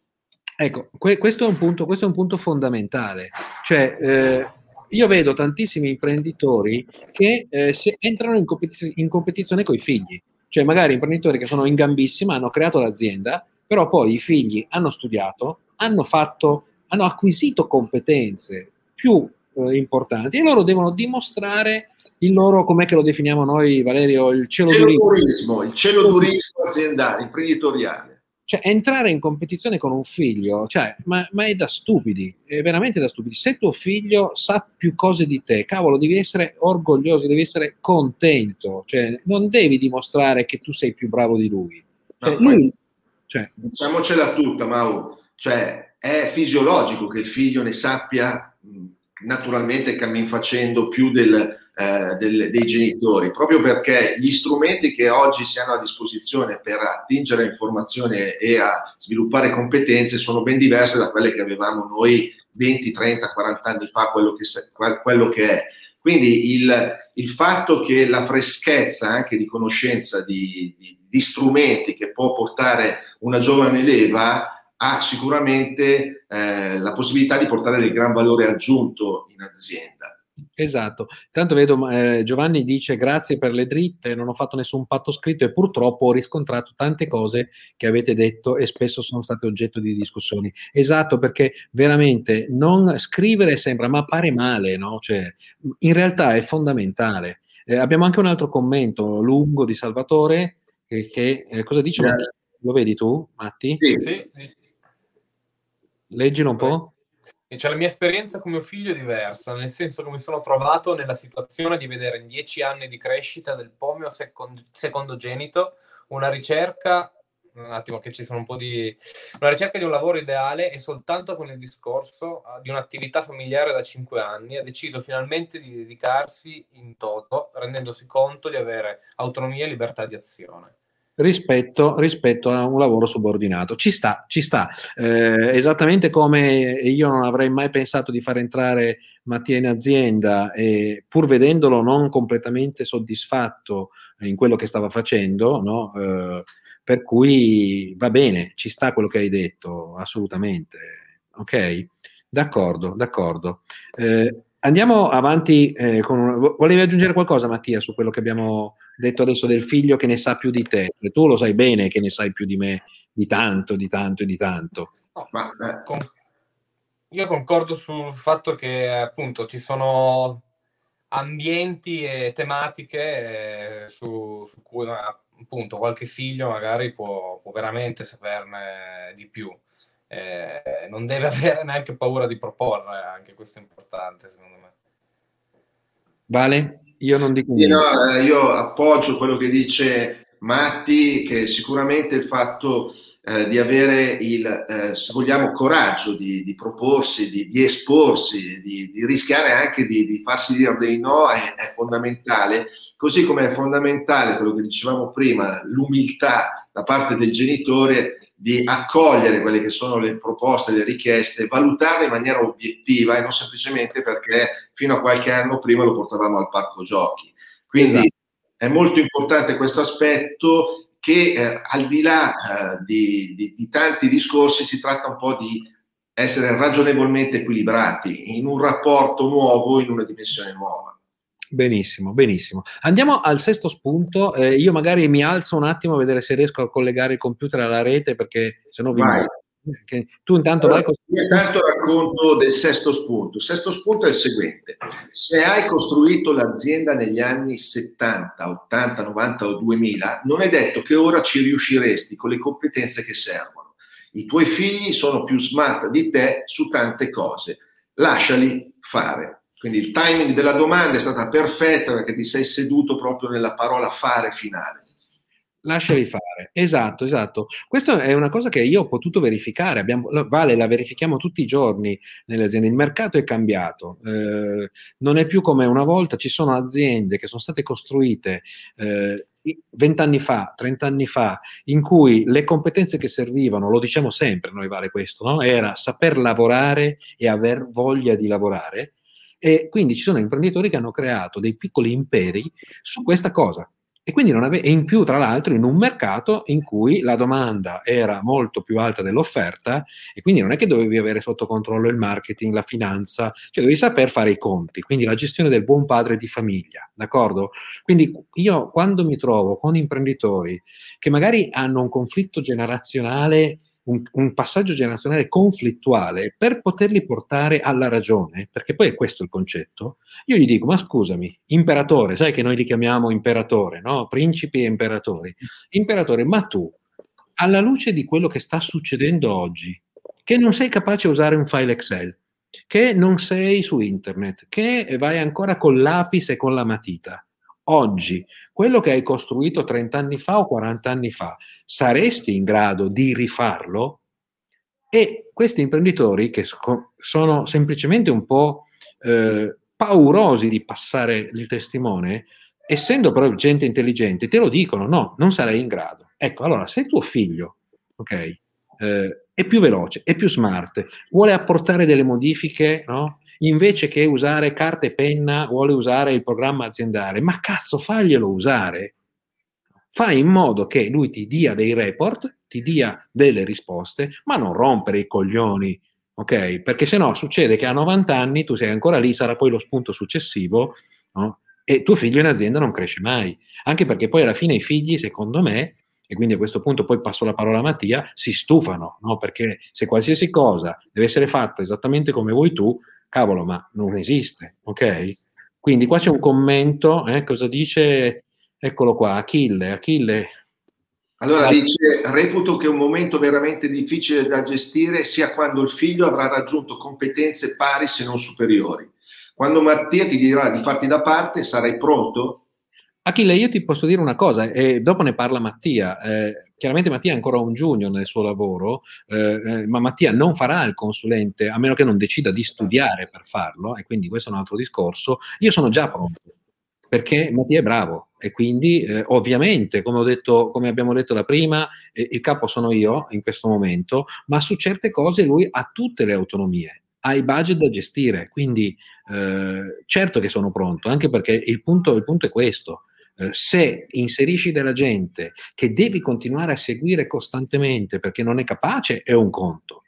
Ecco, que- questo, è un punto, questo, è un punto, fondamentale. Cioè, eh, io vedo tantissimi imprenditori che eh, entrano in, competiz- in competizione con i figli. Cioè, magari imprenditori che sono in gambissima, hanno creato l'azienda, però poi i figli hanno studiato, hanno, fatto, hanno acquisito competenze più eh, importanti e loro devono dimostrare il loro, com'è che lo definiamo noi, Valerio, il cielo, cielo turismo. Il cielo turismo aziendale, imprenditoriale. Cioè, entrare in competizione con un figlio, cioè, ma, ma, è da stupidi, è veramente da stupidi. Se tuo figlio sa più cose di te, cavolo, devi essere orgoglioso, devi essere contento, cioè, non devi dimostrare che tu sei più bravo di lui. Cioè, no, lui cioè, diciamocela tutta, Mau, cioè, è fisiologico che il figlio ne sappia naturalmente cammin facendo più del, eh, del, dei genitori, proprio perché gli strumenti che oggi si hanno a disposizione per attingere informazione e a sviluppare competenze sono ben diverse da quelle che avevamo noi 20, 30, 40 anni fa, quello che, quello che è. Quindi il, il, fatto che la freschezza anche di conoscenza di, di, di strumenti che può portare una giovane leva ha sicuramente eh, la possibilità di portare del gran valore aggiunto in azienda. Esatto, tanto vedo eh, Giovanni dice grazie per le dritte, non ho fatto nessun patto scritto e purtroppo ho riscontrato tante cose che avete detto e spesso sono state oggetto di discussioni. Esatto, perché veramente non scrivere sembra, ma pare male, no? Cioè, in realtà è fondamentale. Eh, abbiamo anche un altro commento lungo di Salvatore eh, che eh, cosa dice? Yeah. Lo vedi tu, Matti? Sì. sì. Leggilo un po'. Cioè, la mia esperienza con mio figlio è diversa, nel senso che mi sono trovato nella situazione di vedere in dieci anni di crescita del pomio second- secondogenito una ricerca, un attimo che ci sono un po' di... una ricerca di un lavoro ideale e soltanto con il discorso uh, di un'attività familiare da cinque anni ha deciso finalmente di dedicarsi in toto, rendendosi conto di avere autonomia e libertà di azione rispetto, rispetto, a un lavoro subordinato. Ci sta, ci sta. Eh, esattamente come io non avrei mai pensato di far entrare Mattia in azienda e pur vedendolo non completamente soddisfatto in quello che stava facendo, no? eh, per cui va bene, ci sta quello che hai detto, assolutamente. Ok? D'accordo, d'accordo. Eh, andiamo avanti eh, con... Volevi aggiungere qualcosa Mattia su quello che abbiamo detto adesso del figlio che ne sa più di te, e tu lo sai bene che ne sai più di me, di tanto, di tanto e di tanto. No, ma, eh, con... Io concordo sul fatto che appunto ci sono ambienti e tematiche eh, su, su, cui appunto qualche figlio magari può, può veramente saperne di più. Eh, non deve avere neanche paura di proporre, anche questo è importante secondo me. Vale? Io non dico niente. No, eh, io appoggio quello che dice Matti, che sicuramente il fatto eh, di avere il, eh, se vogliamo, coraggio di, di proporsi, di, di esporsi, di, di, rischiare anche di, farsi dire dei no è, è fondamentale, così come è fondamentale quello che dicevamo prima, l'umiltà da parte del genitore di accogliere quelle che sono le proposte, le richieste, valutarle in maniera obiettiva e non semplicemente perché fino a qualche anno prima lo portavamo al parco giochi. Quindi esatto. è molto importante questo aspetto che eh, al di là eh, di, di, di tanti discorsi si tratta un po' di essere ragionevolmente equilibrati in un rapporto nuovo, in una dimensione nuova. Benissimo, benissimo. Andiamo al sesto spunto. Eh, io magari mi alzo un attimo a vedere se riesco a collegare il computer alla rete perché se no vi... Vai. Tu intanto allora, vai Io intanto racconto del sesto spunto. Il sesto spunto è il seguente. Se hai costruito l'azienda negli anni 70, 80, 90 o 2000, non è detto che ora ci riusciresti con le competenze che servono. I tuoi figli sono più smart di te su tante cose. Lasciali fare. Quindi il timing della domanda è stata perfetta perché ti sei seduto proprio nella parola fare finale. Lasciali fare, esatto, esatto. Questa è una cosa che io ho potuto verificare, Abbiamo, vale, la verifichiamo tutti i giorni nelle aziende. Il mercato è cambiato, eh, non è più come una volta, ci sono aziende che sono state costruite eh, 20 anni fa, 30 anni fa, in cui le competenze che servivano, lo diciamo sempre noi vale questo, no? era saper lavorare e aver voglia di lavorare e quindi ci sono imprenditori che hanno creato dei piccoli imperi su questa cosa. E quindi non ave- e in più, tra l'altro, in un mercato in cui la domanda era molto più alta dell'offerta e quindi non è che dovevi avere sotto controllo il marketing, la finanza, cioè dovevi saper fare i conti, quindi la gestione del buon padre di famiglia, d'accordo? Quindi io quando mi trovo con imprenditori che magari hanno un conflitto generazionale un, un, passaggio generazionale conflittuale per poterli portare alla ragione, perché poi è questo il concetto, io gli dico, ma scusami, imperatore, sai che noi li chiamiamo imperatore, no? Principi e imperatori. Imperatore, ma tu, alla luce di quello che sta succedendo oggi, che non sei capace di usare un file Excel, che non sei su internet, che vai ancora con l'apis e con la matita, oggi quello che hai costruito 30 anni fa o 40 anni fa, saresti in grado di rifarlo? E questi imprenditori che sono semplicemente un po' eh, paurosi di passare il testimone, essendo però gente intelligente, te lo dicono, no, non sarei in grado. Ecco, allora, se tuo figlio, ok, eh, è più veloce, è più smart, vuole apportare delle modifiche, no? Invece che usare carta e penna vuole usare il programma aziendale, ma cazzo faglielo usare. Fai in modo che lui ti dia dei report, ti dia delle risposte, ma non rompere i coglioni, ok? Perché se no succede che a 90 anni tu sei ancora lì, sarà poi lo spunto successivo, no? E tuo figlio in azienda non cresce mai. Anche perché poi alla fine i figli, secondo me, e quindi a questo punto poi passo la parola a Mattia, si stufano, no? Perché se qualsiasi cosa deve essere fatta esattamente come vuoi tu, cavolo, ma non esiste, ok? Quindi qua c'è un commento, eh, cosa dice? Eccolo qua, Achille, Achille. Allora dice, reputo che un momento veramente difficile da gestire sia quando il figlio avrà raggiunto competenze pari se non superiori. Quando Mattia ti dirà di farti da parte, sarai pronto? Achille, io ti posso dire una cosa, e dopo ne parla Mattia. Eh, chiaramente Mattia è ancora un junior nel suo lavoro, eh, eh, ma Mattia non farà il consulente a meno che non decida di studiare per farlo, e quindi questo è un altro discorso. Io sono già pronto perché Mattia è bravo e quindi eh, ovviamente, come, detto, come, abbiamo detto da prima, eh, il capo sono io in questo momento, ma su certe cose lui ha tutte le autonomie, ha i budget da gestire, quindi eh, certo che sono pronto, anche perché il punto, il punto è questo, eh, se inserisci della gente che devi continuare a seguire costantemente perché non è capace, è un conto.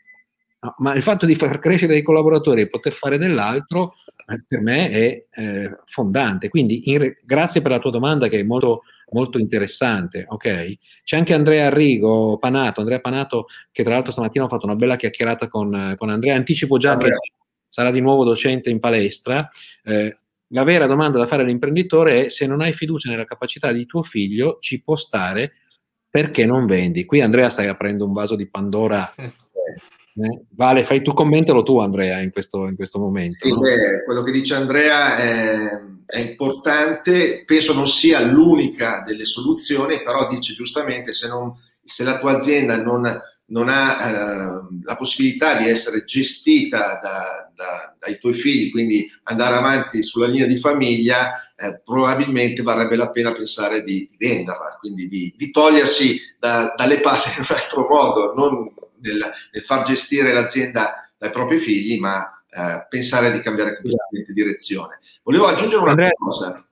No, ma il fatto di far crescere dei collaboratori e poter fare dell'altro, eh, per me è eh, fondante. Quindi re- grazie per la tua domanda che è molto, molto interessante. Okay? C'è anche Andrea Arrigo Panato, Andrea Panato che tra l'altro stamattina ho fatto una bella chiacchierata con, con Andrea, anticipo già Andrea. che sarà di nuovo docente in palestra. Eh, la vera domanda da fare all'imprenditore è se non hai fiducia nella capacità di tuo figlio, ci può stare perché non vendi. Qui Andrea stai aprendo un vaso di Pandora. Eh, vale, fai tu, commentalo tu Andrea in questo, in questo momento. Sì, no? beh, quello che dice Andrea è, è, importante, penso non sia l'unica delle soluzioni, però dice giustamente se, non, se la tua azienda non non ha eh, la possibilità di essere gestita da, da, dai tuoi figli, quindi andare avanti sulla linea di famiglia, eh, probabilmente varrebbe la pena pensare di, di venderla, quindi di, di togliersi da, dalle palle in un altro modo, non nel, nel, far gestire l'azienda dai propri figli, ma eh, pensare di cambiare completamente direzione. Volevo aggiungere una cosa.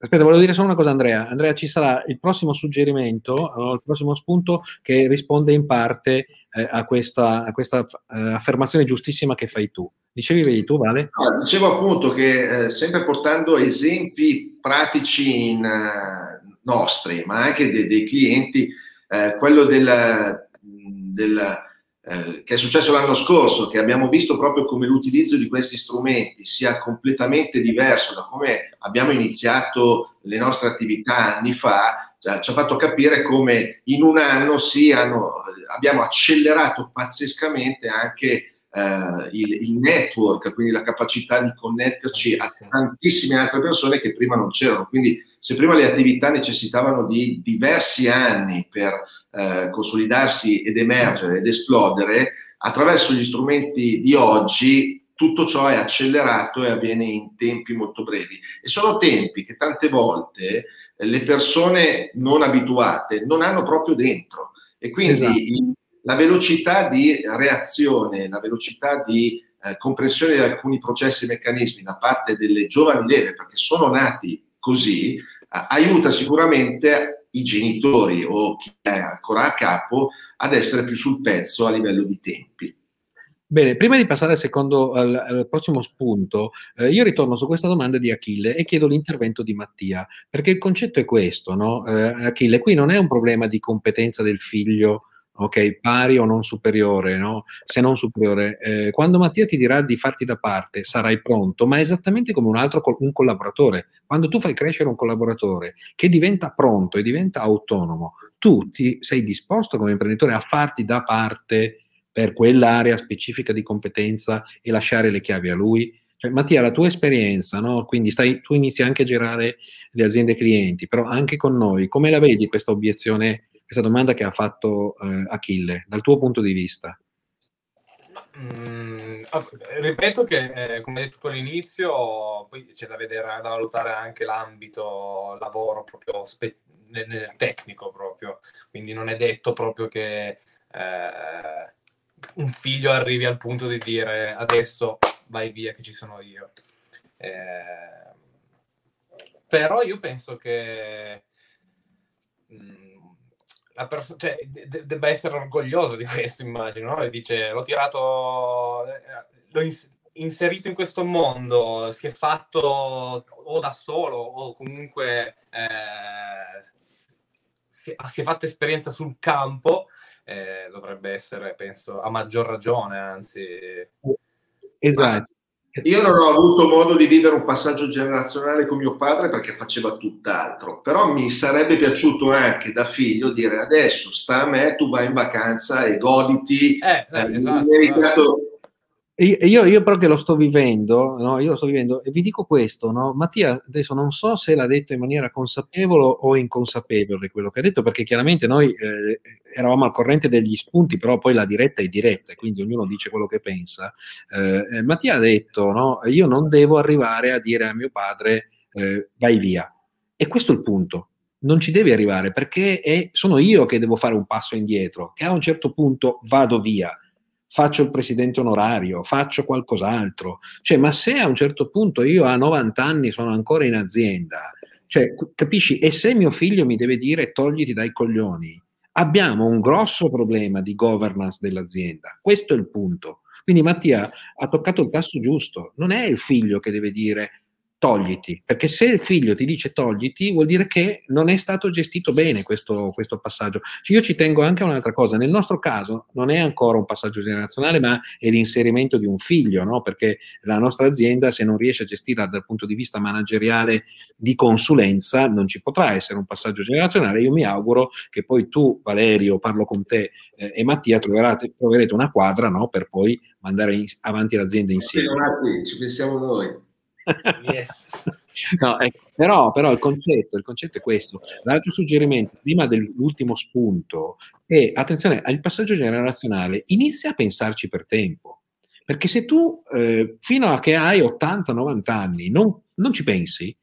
Aspetta, volevo dire solo una cosa, Andrea. Andrea, ci sarà il prossimo suggerimento, il prossimo spunto che risponde in parte eh, a questa, a questa eh, affermazione giustissima che fai tu. Dicevi, vedi tu, Vale? No, dicevo appunto che eh, sempre portando esempi pratici in, uh, nostri, ma anche de- dei clienti, eh, quello del, del eh, che è successo l'anno scorso, che abbiamo visto proprio come l'utilizzo di questi strumenti sia completamente diverso da come abbiamo iniziato le nostre attività anni fa, cioè, ci ha fatto capire come in un anno sì, hanno, abbiamo accelerato pazzescamente anche eh, il, il, network, quindi la capacità di connetterci a tantissime altre persone che prima non c'erano. Quindi se prima le attività necessitavano di diversi anni per eh, consolidarsi ed emergere ed esplodere, attraverso gli strumenti di oggi tutto ciò è accelerato e avviene in tempi molto brevi. E sono tempi che tante volte le persone non abituate non hanno proprio dentro. E quindi esatto. la velocità di reazione, la velocità di eh, comprensione di alcuni processi e meccanismi da parte delle giovani leve, perché sono nati così, eh, aiuta sicuramente i genitori o chi è ancora a capo ad essere più sul pezzo a livello di tempi. Bene, prima di passare al, secondo, al, al prossimo spunto, eh, io ritorno su questa domanda di Achille e chiedo l'intervento di Mattia, perché il concetto è questo, no? eh, Achille, qui non è un problema di competenza del figlio ok, pari o non superiore, no? se non superiore. Eh, quando Mattia ti dirà di farti da parte, sarai pronto, ma esattamente come un altro un collaboratore. Quando tu fai crescere un collaboratore che diventa pronto e diventa autonomo, tu ti, sei disposto come imprenditore a farti da parte per quell'area specifica di competenza e lasciare le chiavi a lui? Cioè, Mattia, la tua esperienza, no? quindi stai, tu inizi anche a girare le aziende clienti, però anche con noi, come la vedi questa obiezione questa domanda che ha fatto eh, Achille, dal tuo punto di vista. Mm, ripeto che, eh, come detto all'inizio, poi c'è da vedere, da valutare anche l'ambito lavoro proprio spe- nel, nel, tecnico proprio, quindi non è detto proprio che eh, un figlio arrivi al punto di dire adesso vai via che ci sono io. Eh, però io penso che mh, mm, la perso- cioè, de- debba essere orgoglioso di questo, immagino, no? E dice, l'ho tirato, eh, l'ho ins- inserito in questo mondo, si è fatto o da solo o comunque eh, si, si, è fatta esperienza sul campo, eh, dovrebbe essere, penso, a maggior ragione, anzi... Esatto. Io non ho avuto modo di vivere un passaggio generazionale con mio padre perché faceva tutt'altro, però mi sarebbe piaciuto anche da figlio dire adesso sta a me, tu vai in vacanza e goditi eh, eh, esatto, meritato, io, io, però che lo sto vivendo, no? io lo sto vivendo e vi dico questo, no? Mattia adesso non so se l'ha detto in maniera consapevole o inconsapevole quello che ha detto, perché chiaramente noi eh, eravamo al corrente degli spunti, però poi la diretta è diretta, quindi ognuno dice quello che pensa. Eh, eh Mattia ha detto, no? io non devo arrivare a dire a mio padre eh, vai via. E questo è il punto. Non ci devi arrivare perché è, sono io che devo fare un passo indietro, che a un certo punto vado via faccio il presidente onorario, faccio qualcos'altro. Cioè, ma se a un certo punto io a 90 anni sono ancora in azienda, cioè, capisci? E se mio figlio mi deve dire togliti dai coglioni, abbiamo un grosso problema di governance dell'azienda. Questo è il punto. Quindi Mattia ha toccato il tasto giusto. Non è il figlio che deve dire togliti, perché se il figlio ti dice togliti vuol dire che non è stato gestito bene questo, questo passaggio. Cioè io ci tengo anche a un'altra cosa, nel nostro caso non è ancora un passaggio generazionale, ma è l'inserimento di un figlio, no? perché la nostra azienda se non riesce a gestirla dal punto di vista manageriale di consulenza non ci potrà essere un passaggio generazionale. Io mi auguro che poi tu, Valerio, parlo con te eh, e Mattia, troverete, troverete una quadra no? per poi mandare in, avanti l'azienda insieme. Ci pensiamo noi. Yes. No, ecco. Però, però il, concetto, il, concetto, è questo. L'altro suggerimento, prima dell'ultimo spunto, è attenzione, al passaggio generazionale inizia a pensarci per tempo. Perché se tu eh, fino a che hai 80-90 anni non, non ci pensi,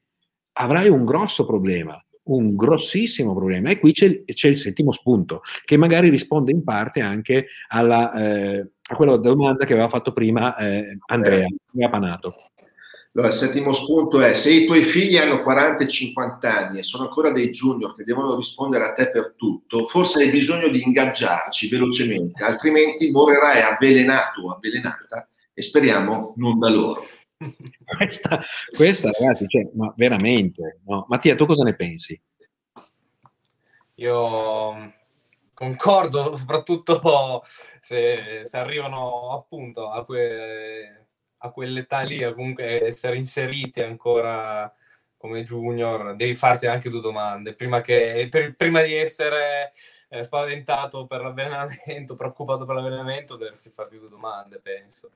avrai un grosso problema un grossissimo problema. E qui c'è, c'è, il settimo spunto, che magari risponde in parte anche alla, eh, a quella domanda che aveva fatto prima eh, Andrea, Andrea Panato. Allora, il settimo spunto è se i tuoi figli hanno 40 e 50 anni e sono ancora dei junior che devono rispondere a te per tutto, forse hai bisogno di ingaggiarci velocemente, altrimenti morirai avvelenato o avvelenata e speriamo non da loro. questa, questa, ragazzi, cioè, ma veramente, no? Mattia, tu cosa ne pensi? Io concordo, soprattutto se, se arrivano appunto a que a quell'età lì, comunque essere inseriti ancora come junior, devi farti anche due domande. Prima, che, per, prima di essere eh, spaventato per l'avvelenamento, preoccupato per l'avvelenamento, dovresti farti due domande, penso.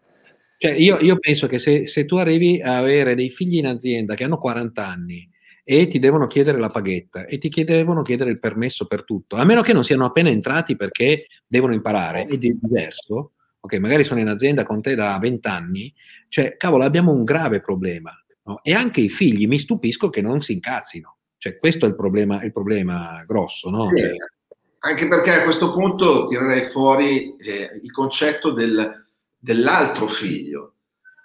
Cioè, io, io penso che se, se, tu arrivi a avere dei figli in azienda che hanno 40 anni e ti devono chiedere la paghetta e ti devono chiedere il permesso per tutto, a meno che non siano appena entrati perché devono imparare, ed è diverso, ok, magari sono in azienda con te da 20 anni, cioè, cavolo, abbiamo un grave problema. No? E anche i figli mi stupisco che non si incazzino. Cioè, questo è il problema, il problema grosso, no? Sì, anche perché a questo punto tirerei fuori eh, il concetto del, dell'altro figlio,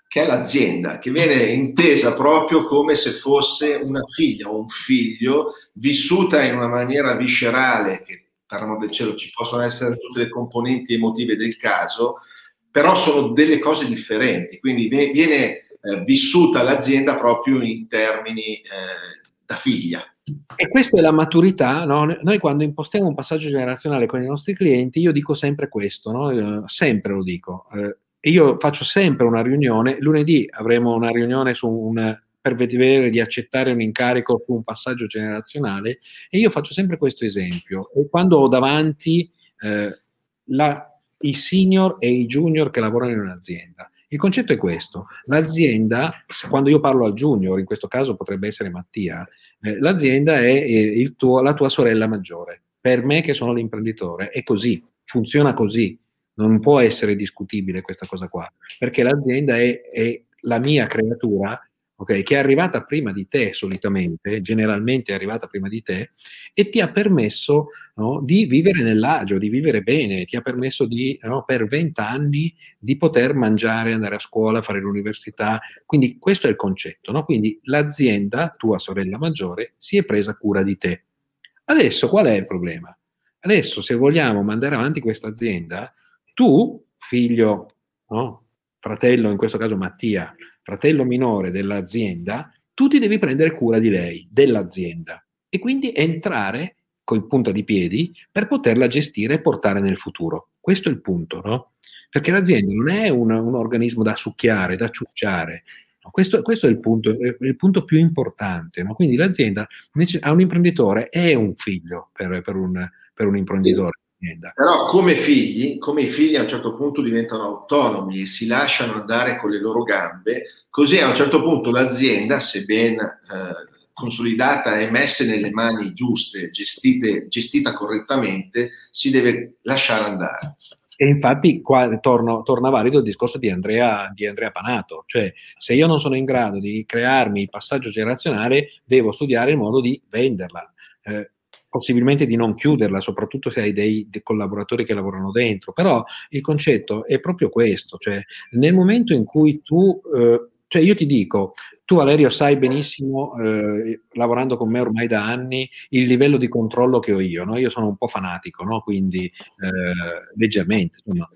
che è l'azienda, che viene intesa proprio come se fosse una figlia o un figlio vissuta in una maniera viscerale, che amor del cielo ci possono essere tutte le componenti emotive del caso, però sono delle cose differenti, quindi viene eh, vissuta l'azienda proprio in termini eh, da figlia. E questa è la maturità, no? noi quando impostiamo un passaggio generazionale con i nostri clienti, io dico sempre questo, no? Eh, sempre lo dico, eh, io faccio sempre una riunione, lunedì avremo una riunione su un, per vedere di accettare un incarico su un passaggio generazionale e io faccio sempre questo esempio. E quando ho davanti eh, la, i senior e i junior che lavorano in un'azienda, il concetto è questo, l'azienda, quando io parlo al junior, in questo caso potrebbe essere Mattia, eh, l'azienda è eh, tuo, la tua sorella maggiore. Per me che sono l'imprenditore è così, funziona così, non può essere discutibile questa cosa qua, perché l'azienda è, è la mia creatura okay, che è arrivata prima di te solitamente, generalmente è arrivata prima di te, e ti ha permesso no, di vivere nell'agio, di vivere bene, ti ha permesso di, no, per vent'anni di poter mangiare, andare a scuola, fare l'università. Quindi questo è il concetto. No? Quindi l'azienda, tua sorella maggiore, si è presa cura di te. Adesso qual è il problema? Adesso se vogliamo mandare avanti questa azienda, tu, figlio, fratello, in questo caso Mattia, fratello minore dell'azienda, tu ti devi prendere cura di lei, dell'azienda, e quindi entrare con punta di piedi per poterla gestire e portare nel futuro. Questo è il punto, no? Perché l'azienda non è un, un organismo da succhiare, da ciucciare. No? Questo, questo, è il punto, è il punto più importante. No? Quindi l'azienda a un imprenditore è un figlio per, per, un, per un imprenditore azienda. Però come figli, come i figli a un certo punto diventano autonomi e si lasciano andare con le loro gambe, così a un certo punto l'azienda, se ben eh, consolidata e messa nelle mani giuste, gestite, gestita correttamente, si deve lasciare andare. E infatti qua torno, torna valido il discorso di Andrea, di Andrea, Panato, cioè se io non sono in grado di crearmi il passaggio generazionale, devo studiare il modo di venderla. Eh, possibilmente di non chiuderla, soprattutto se hai dei, dei, collaboratori che lavorano dentro. Però il concetto è proprio questo, cioè nel momento in cui tu, eh, cioè io ti dico, tu Valerio sai benissimo, eh, lavorando con me ormai da anni, il livello di controllo che ho io, no? io sono un po' fanatico, no? quindi eh, leggermente, insomma,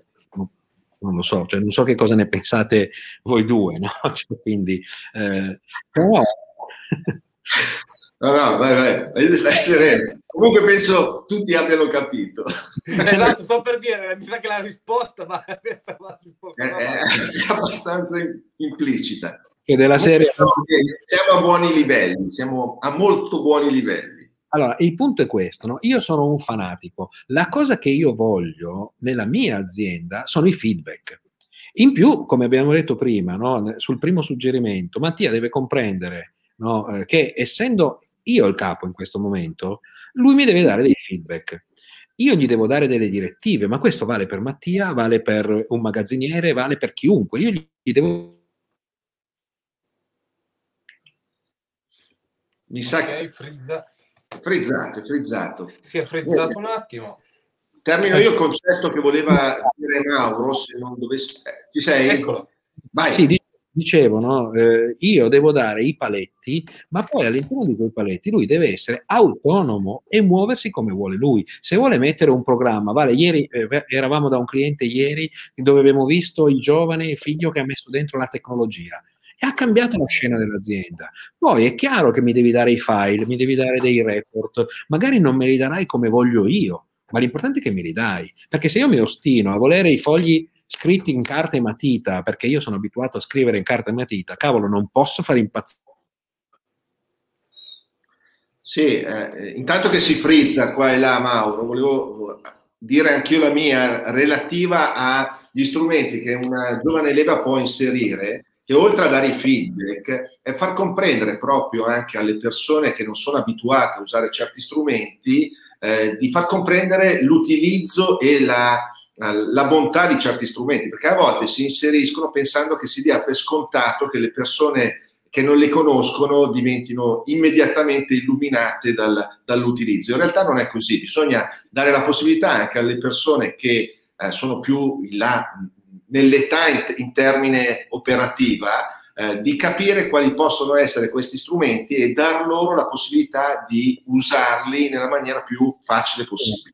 non lo so, cioè non so che cosa ne pensate voi due, no? cioè, quindi, eh, però... No, no, vai, vai, vai sereno. Comunque penso tutti abbiano capito. Esatto, sto per dire, mi sa che la risposta, ma questa la risposta è, è, abbastanza implicita. Che della serie... Siamo a buoni livelli, siamo a molto buoni livelli. Allora, il punto è questo, no? io sono un fanatico. La cosa che io voglio nella mia azienda sono i feedback. In più, come abbiamo detto prima, no? sul primo suggerimento, Mattia deve comprendere no? eh, che essendo io il capo in questo momento, lui mi deve dare dei feedback. Io gli devo dare delle direttive, ma questo vale per Mattia, vale per un magazziniere, vale per chiunque. Io gli devo Mi sa okay, che... Frizza. Frizzato, frizzato. Si è frizzato un attimo. Termino io il concetto che voleva dire Mauro, se non dovessi... Eh, ci sei? Eccolo. Vai. Sì, dicevo, no? eh, io devo dare i paletti, ma poi all'interno di quei paletti lui deve essere autonomo e muoversi come vuole lui. Se vuole mettere un programma, vale, ieri eh, eravamo da un cliente ieri dove abbiamo visto il giovane figlio che ha messo dentro la tecnologia e ha cambiato la scena dell'azienda. Poi è chiaro che mi devi dare i file, mi devi dare dei report, magari non me li darai come voglio io, ma l'importante è che me li dai, perché se io mi ostino a volere i fogli scritti in carta e matita, perché io sono abituato a scrivere in carta e matita, cavolo, non posso fare impazzire. Sì, eh, intanto che si frizza qua e là, Mauro, volevo dire anch'io la mia relativa agli strumenti che una giovane leva può inserire che oltre a dare i feedback è far comprendere proprio anche alle persone che non sono abituate a usare certi strumenti, eh, di far comprendere l'utilizzo e la, la bontà di certi strumenti, perché a volte si inseriscono pensando che si dia per scontato che le persone che non le conoscono diventino immediatamente illuminate dal, dall'utilizzo. In realtà non è così, bisogna dare la possibilità anche alle persone che eh, sono più in là nell'età in, in termine operativa eh, di capire quali possono essere questi strumenti e dar loro la possibilità di usarli nella maniera più facile possibile.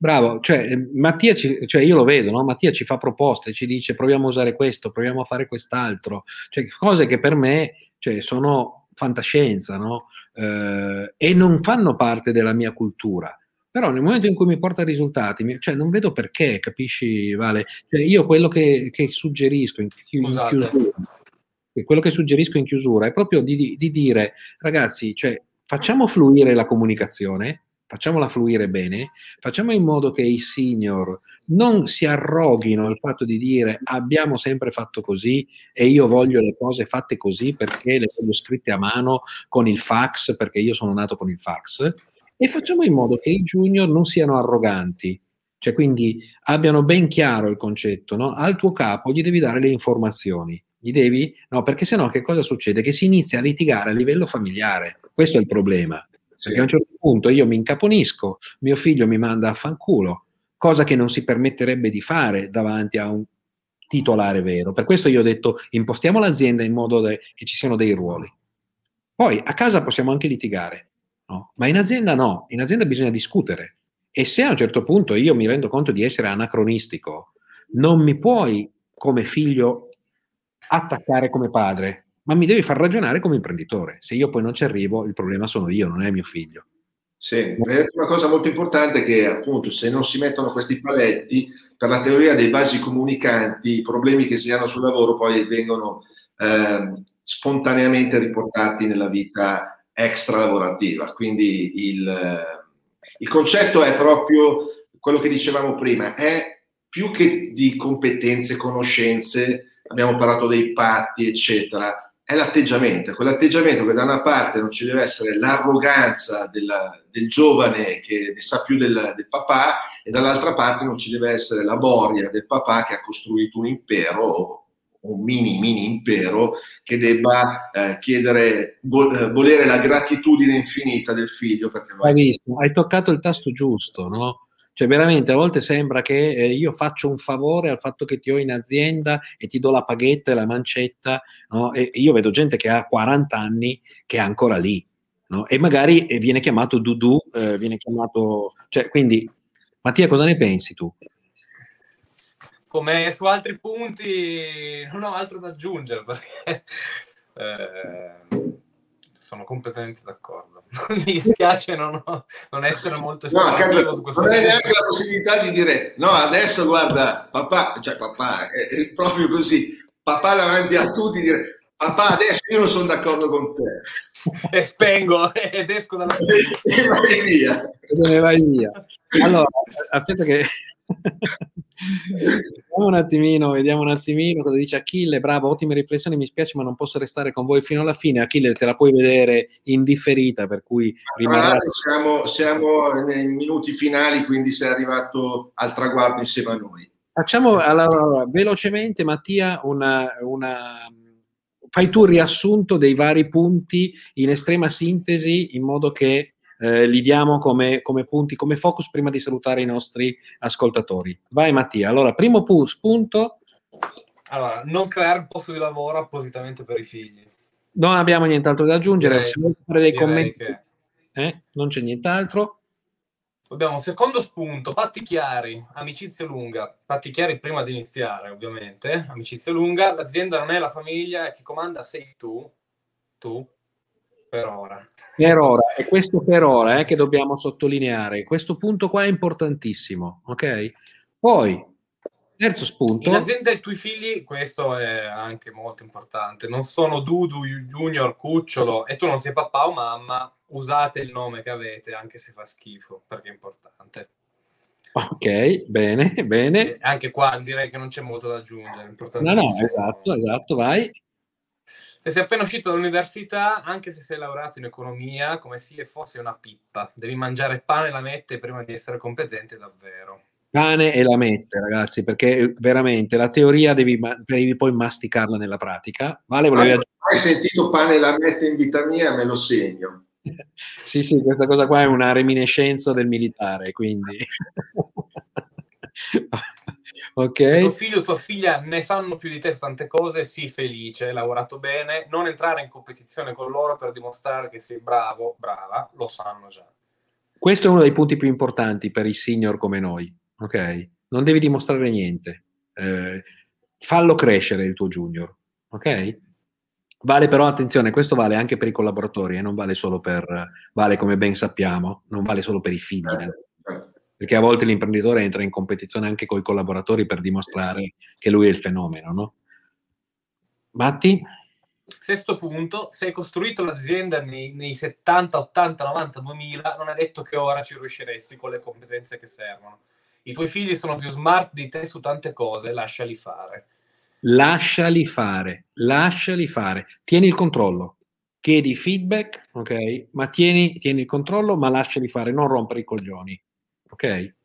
Bravo, cioè Mattia, ci, cioè io lo vedo, no? Mattia ci fa proposte, ci dice proviamo a usare questo, proviamo a fare quest'altro, cioè cose che per me cioè, sono fantascienza, no? Eh, e non fanno parte della mia cultura. Però nel momento in cui mi porta risultati, cioè non vedo perché, capisci Vale? Cioè, io quello che, che suggerisco in, in chiusura, quello che suggerisco in chiusura è proprio di, di dire, ragazzi, cioè, facciamo fluire la comunicazione, facciamola fluire bene, facciamo in modo che i senior non si arroghino il fatto di dire abbiamo sempre fatto così e io voglio le cose fatte così perché le voglio scritte a mano con il fax, perché io sono nato con il fax, e facciamo in modo che i junior non siano arroganti, cioè quindi abbiano ben chiaro il concetto, no? Al tuo capo gli devi dare le informazioni, gli devi? No, perché sennò che cosa succede? Che si inizia a litigare a livello familiare, questo è il problema. Perché a un certo punto io mi incaponisco, mio figlio mi manda a fanculo, cosa che non si permetterebbe di fare davanti a un titolare vero. Per questo io ho detto impostiamo l'azienda in modo che ci siano dei ruoli. Poi a casa possiamo anche litigare, No? Ma in azienda no, in azienda bisogna discutere. E se a un certo punto io mi rendo conto di essere anacronistico, non mi puoi come figlio attaccare come padre, ma mi devi far ragionare come imprenditore. Se io poi non ci arrivo, il problema sono io, non è mio figlio. Sì, una cosa molto importante è che appunto se non si mettono questi paletti, per la teoria dei vasi comunicanti, i problemi che si hanno sul lavoro poi vengono eh, spontaneamente riportati nella vita extra lavorativa. Quindi il, il concetto è proprio quello che dicevamo prima, è più che di competenze, conoscenze, abbiamo parlato dei patti, eccetera, è l'atteggiamento, quell'atteggiamento che da una parte non ci deve essere l'arroganza della, del giovane che ne sa più del, del, papà e dall'altra parte non ci deve essere la boria del papà che ha costruito un impero un mini mini impero che debba eh, chiedere, vo- eh, volere la gratitudine infinita del figlio. Perché hai, visto, hai toccato il tasto giusto, no? Cioè, veramente a volte sembra che eh, io faccio un favore al fatto che ti ho in azienda e ti do la paghetta e la mancetta, no? E io vedo gente che ha 40 anni che è ancora lì, no? E magari eh, viene chiamato Dudu, eh, viene chiamato... Cioè, quindi, Mattia, cosa ne pensi tu? come su altri punti non ho altro da aggiungere perché eh, sono completamente d'accordo. Mi dispiace non, ho, non essere molto espressivo no, su questo Non hai neanche la possibilità di dire no, adesso guarda, papà, cioè papà, è, è proprio così, papà davanti a tutti dire papà adesso io non sono d'accordo con te. E spengo ed esco dalla e vai via. E vai via. Allora, aspetta che Vediamo un attimino, vediamo un attimino cosa dice Achille. Bravo, ottime riflessioni. Mi spiace, ma non posso restare con voi fino alla fine. Achille, te la puoi vedere in differita, per cui rimarrà... siamo, siamo nei minuti finali, quindi sei arrivato al traguardo insieme a noi. Facciamo allora, velocemente, Mattia, una, una fai tu il riassunto dei vari punti in estrema sintesi in modo che eh, li diamo come, come, punti, come focus prima di salutare i nostri ascoltatori. Vai Mattia, allora primo pu- spunto. Allora, non creare un posto di lavoro appositamente per i figli. Non abbiamo nient'altro da aggiungere, direi, se volete fare dei commenti, che... eh, non c'è nient'altro. Abbiamo un secondo spunto, patti chiari, amicizia lunga. Patti chiari prima di iniziare, ovviamente. Amicizia lunga, l'azienda non è la famiglia, chi comanda sei tu. Tu, per ora. Per ora, e questo per ora eh, che dobbiamo sottolineare. Questo punto qua è importantissimo, ok? Poi, terzo spunto. In azienda i tuoi figli, questo è anche molto importante, non sono Dudu, Junior, Cucciolo e tu non sei papà o mamma, usate il nome che avete anche se fa schifo, perché è importante. Ok, bene, bene. E anche qua direi che non c'è molto da aggiungere. No, no, esatto, esatto, vai se sei appena uscito dall'università, anche se sei laureato in economia, come se fosse una pippa, devi mangiare pane e lamette prima di essere competente davvero. Pane e lamette, ragazzi, perché veramente la teoria devi, devi poi masticarla nella pratica. Vale, volevi aggiungere? Hai sentito pane e lamette in vita mia? Me lo segno. sì, sì, questa cosa qua è una reminiscenza del militare, quindi... Okay. Se tuo figlio o tua figlia ne sanno più di te su tante cose, sii felice, hai lavorato bene, non entrare in competizione con loro per dimostrare che sei bravo, brava, lo sanno già. Questo è uno dei punti più importanti per i senior come noi, ok? Non devi dimostrare niente. Eh, fallo crescere il tuo junior, ok? Vale però, attenzione, questo vale anche per i collaboratori e eh? non vale solo per, vale come ben sappiamo, non vale solo per i figli. Eh perché a volte l'imprenditore entra in competizione anche con i collaboratori per dimostrare che lui è il fenomeno, no? Matti? Sesto punto, se hai costruito l'azienda nei, nei 70, 80, 90, 2000, non è detto che ora ci riusciresti con le competenze che servono. I tuoi figli sono più smart di te su tante cose, lasciali fare. Lasciali fare, lasciali fare. Tieni il controllo, chiedi feedback, ok? Ma tieni, tieni il controllo, ma lasciali fare, non rompere i coglioni. Ok?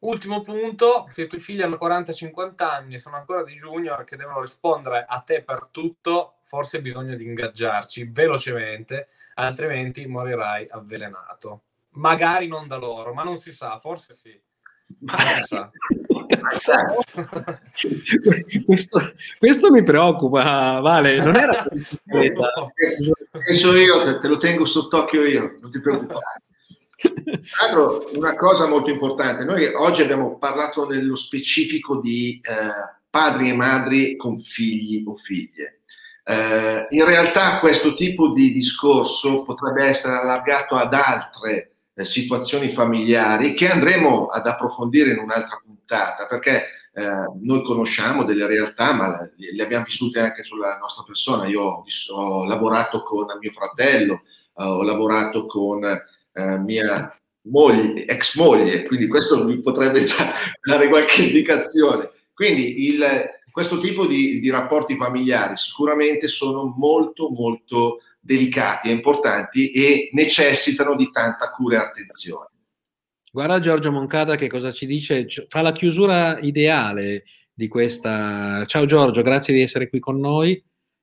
Ultimo punto, se i tuoi figli hanno 40-50 anni e sono ancora dei junior che devono rispondere a te per tutto, forse hai bisogno di ingaggiarci velocemente, altrimenti morirai avvelenato. Magari non da loro, ma non si sa, forse sì. questo, questo, mi preoccupa, Vale. Non era penso io, te, te lo tengo sott'occhio io, non ti preoccupare. Tra l'altro, una cosa molto importante, noi oggi abbiamo parlato nello specifico di eh, padri e madri con figli o figlie. Eh, in realtà questo tipo di discorso potrebbe essere allargato ad altre eh, situazioni familiari che andremo ad approfondire in un'altra puntata, perché eh, noi conosciamo delle realtà, ma le, abbiamo vissute anche sulla nostra persona. Io ho, ho lavorato con mio fratello, eh, ho lavorato con eh, mia moglie, ex moglie, quindi questo mi potrebbe già dare qualche indicazione. Quindi il, questo tipo di, di, rapporti familiari sicuramente sono molto molto delicati e importanti e necessitano di tanta cura e attenzione. Guarda Giorgio Moncada che cosa ci dice, fa la chiusura ideale di questa. Ciao Giorgio, grazie di essere qui con noi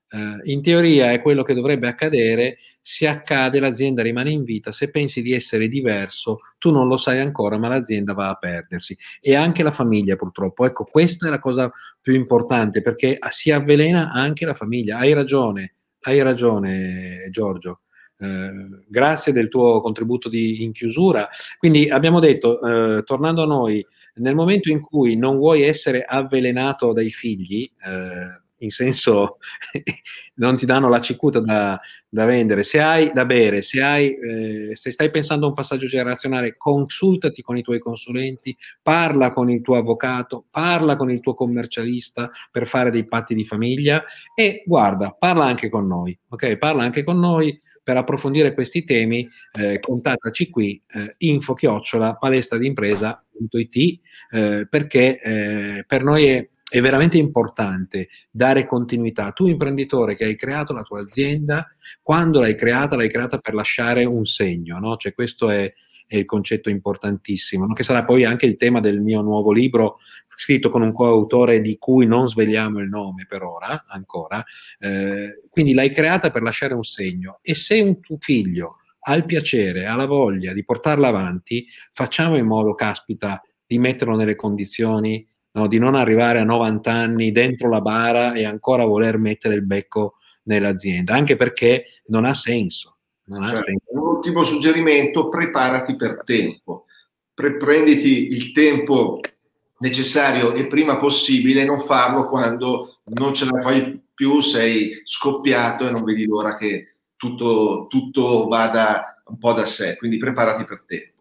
eh, in teoria è quello che dovrebbe accadere, se accade l'azienda rimane in vita, se pensi di essere diverso tu non lo sai ancora ma l'azienda va a perdersi e anche la famiglia purtroppo, ecco questa è la cosa più importante perché si avvelena anche la famiglia, hai ragione, hai ragione Giorgio. Eh, grazie del tuo contributo di, in chiusura. Quindi abbiamo detto, eh, tornando a noi, nel momento in cui non vuoi essere avvelenato dai figli, eh, in senso non ti danno la cicuta da, da, vendere. Se hai da bere, se, hai, eh, se stai pensando a un passaggio generazionale, consultati con i tuoi consulenti, parla con il tuo avvocato, parla con il tuo commercialista per fare dei patti di famiglia e guarda, parla anche con noi, ok? Parla anche con noi per approfondire questi temi, eh, contattaci qui, eh, info chiocciola palestra d'impresa www.it eh, perché eh, per noi è, è veramente importante dare continuità. Tu imprenditore che hai creato la tua azienda, quando l'hai creata, l'hai creata per lasciare un segno, no? Cioè questo è, è il concetto importantissimo, no? che sarà poi anche il tema del mio nuovo libro, scritto con un coautore di cui non svegliamo il nome per ora, ancora. Eh, quindi l'hai creata per lasciare un segno e se un tuo figlio ha il piacere, ha la voglia di portarla avanti, facciamo in modo, caspita, di metterlo nelle condizioni no, di non arrivare a 90 anni dentro la bara e ancora voler mettere il becco nell'azienda, anche perché non ha senso. Non ha Cioè, senso. un ultimo suggerimento, preparati per tempo. Pre- prenditi il tempo necessario e prima possibile, non farlo quando non ce la fai più, sei scoppiato e non vedi l'ora che tutto, tutto vada un po' da sé. Quindi preparati per tempo.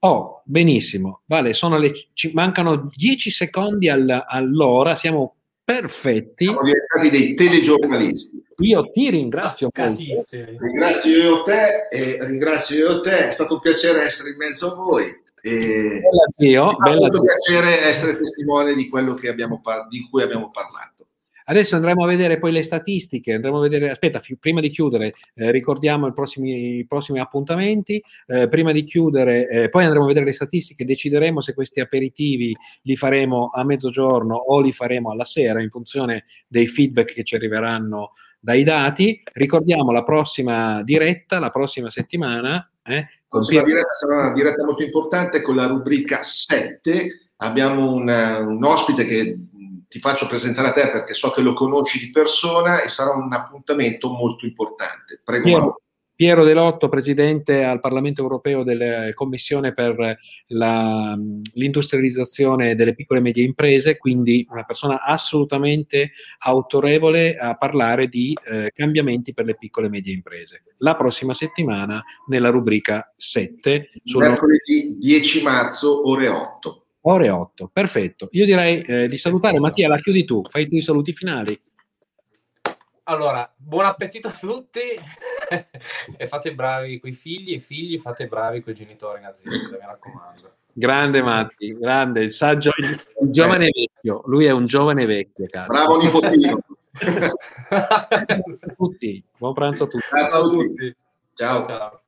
Oh, benissimo. Vale, sono le, ci mancano 10 secondi al- all'ora, siamo perfetti. Siamo diventati dei telegiornalisti. Io ti ringrazio. Ringrazio io te e ringrazio io te, è stato un piacere essere in mezzo a voi. E Bella zio, bella molto zio. piacere essere testimone di quello che abbiamo di cui abbiamo parlato. Adesso andremo a vedere poi le statistiche, andremo a vedere, aspetta, fi- prima di chiudere, eh, ricordiamo i prossimi, i prossimi appuntamenti, eh, prima di chiudere, eh, poi andremo a vedere le statistiche, decideremo se questi aperitivi li faremo a mezzogiorno o li faremo alla sera in funzione dei feedback che ci arriveranno dai dati. Ricordiamo la prossima diretta, la prossima settimana. eh, con Pier- diretta sarà una diretta molto importante con la rubrica 7. Abbiamo un, un ospite che ti faccio presentare a te perché so che lo conosci di persona e sarà un appuntamento molto importante. Prego, Piero. Piero Delotto, presidente al Parlamento europeo della Commissione per la- l'industrializzazione delle piccole e medie imprese, quindi una persona assolutamente autorevole a parlare di eh, cambiamenti per le piccole e medie imprese. La prossima settimana nella rubrica 7, sono Mercoledì 10 marzo, ore 8. Ore 8. Perfetto. Io direi eh, di salutare Mattia, la chiudi tu, fai tu i saluti finali. Allora, buon appetito a tutti e fate bravi coi figli e figli, fate bravi coi genitori in azienda, mi raccomando. Grande Matti, grande, il saggio, il giovane vecchio, lui è un giovane vecchio, caro. Bravo nipotino. a tutti, buon pranzo a tutti. Ciao a tutti. Ciao. Ciao.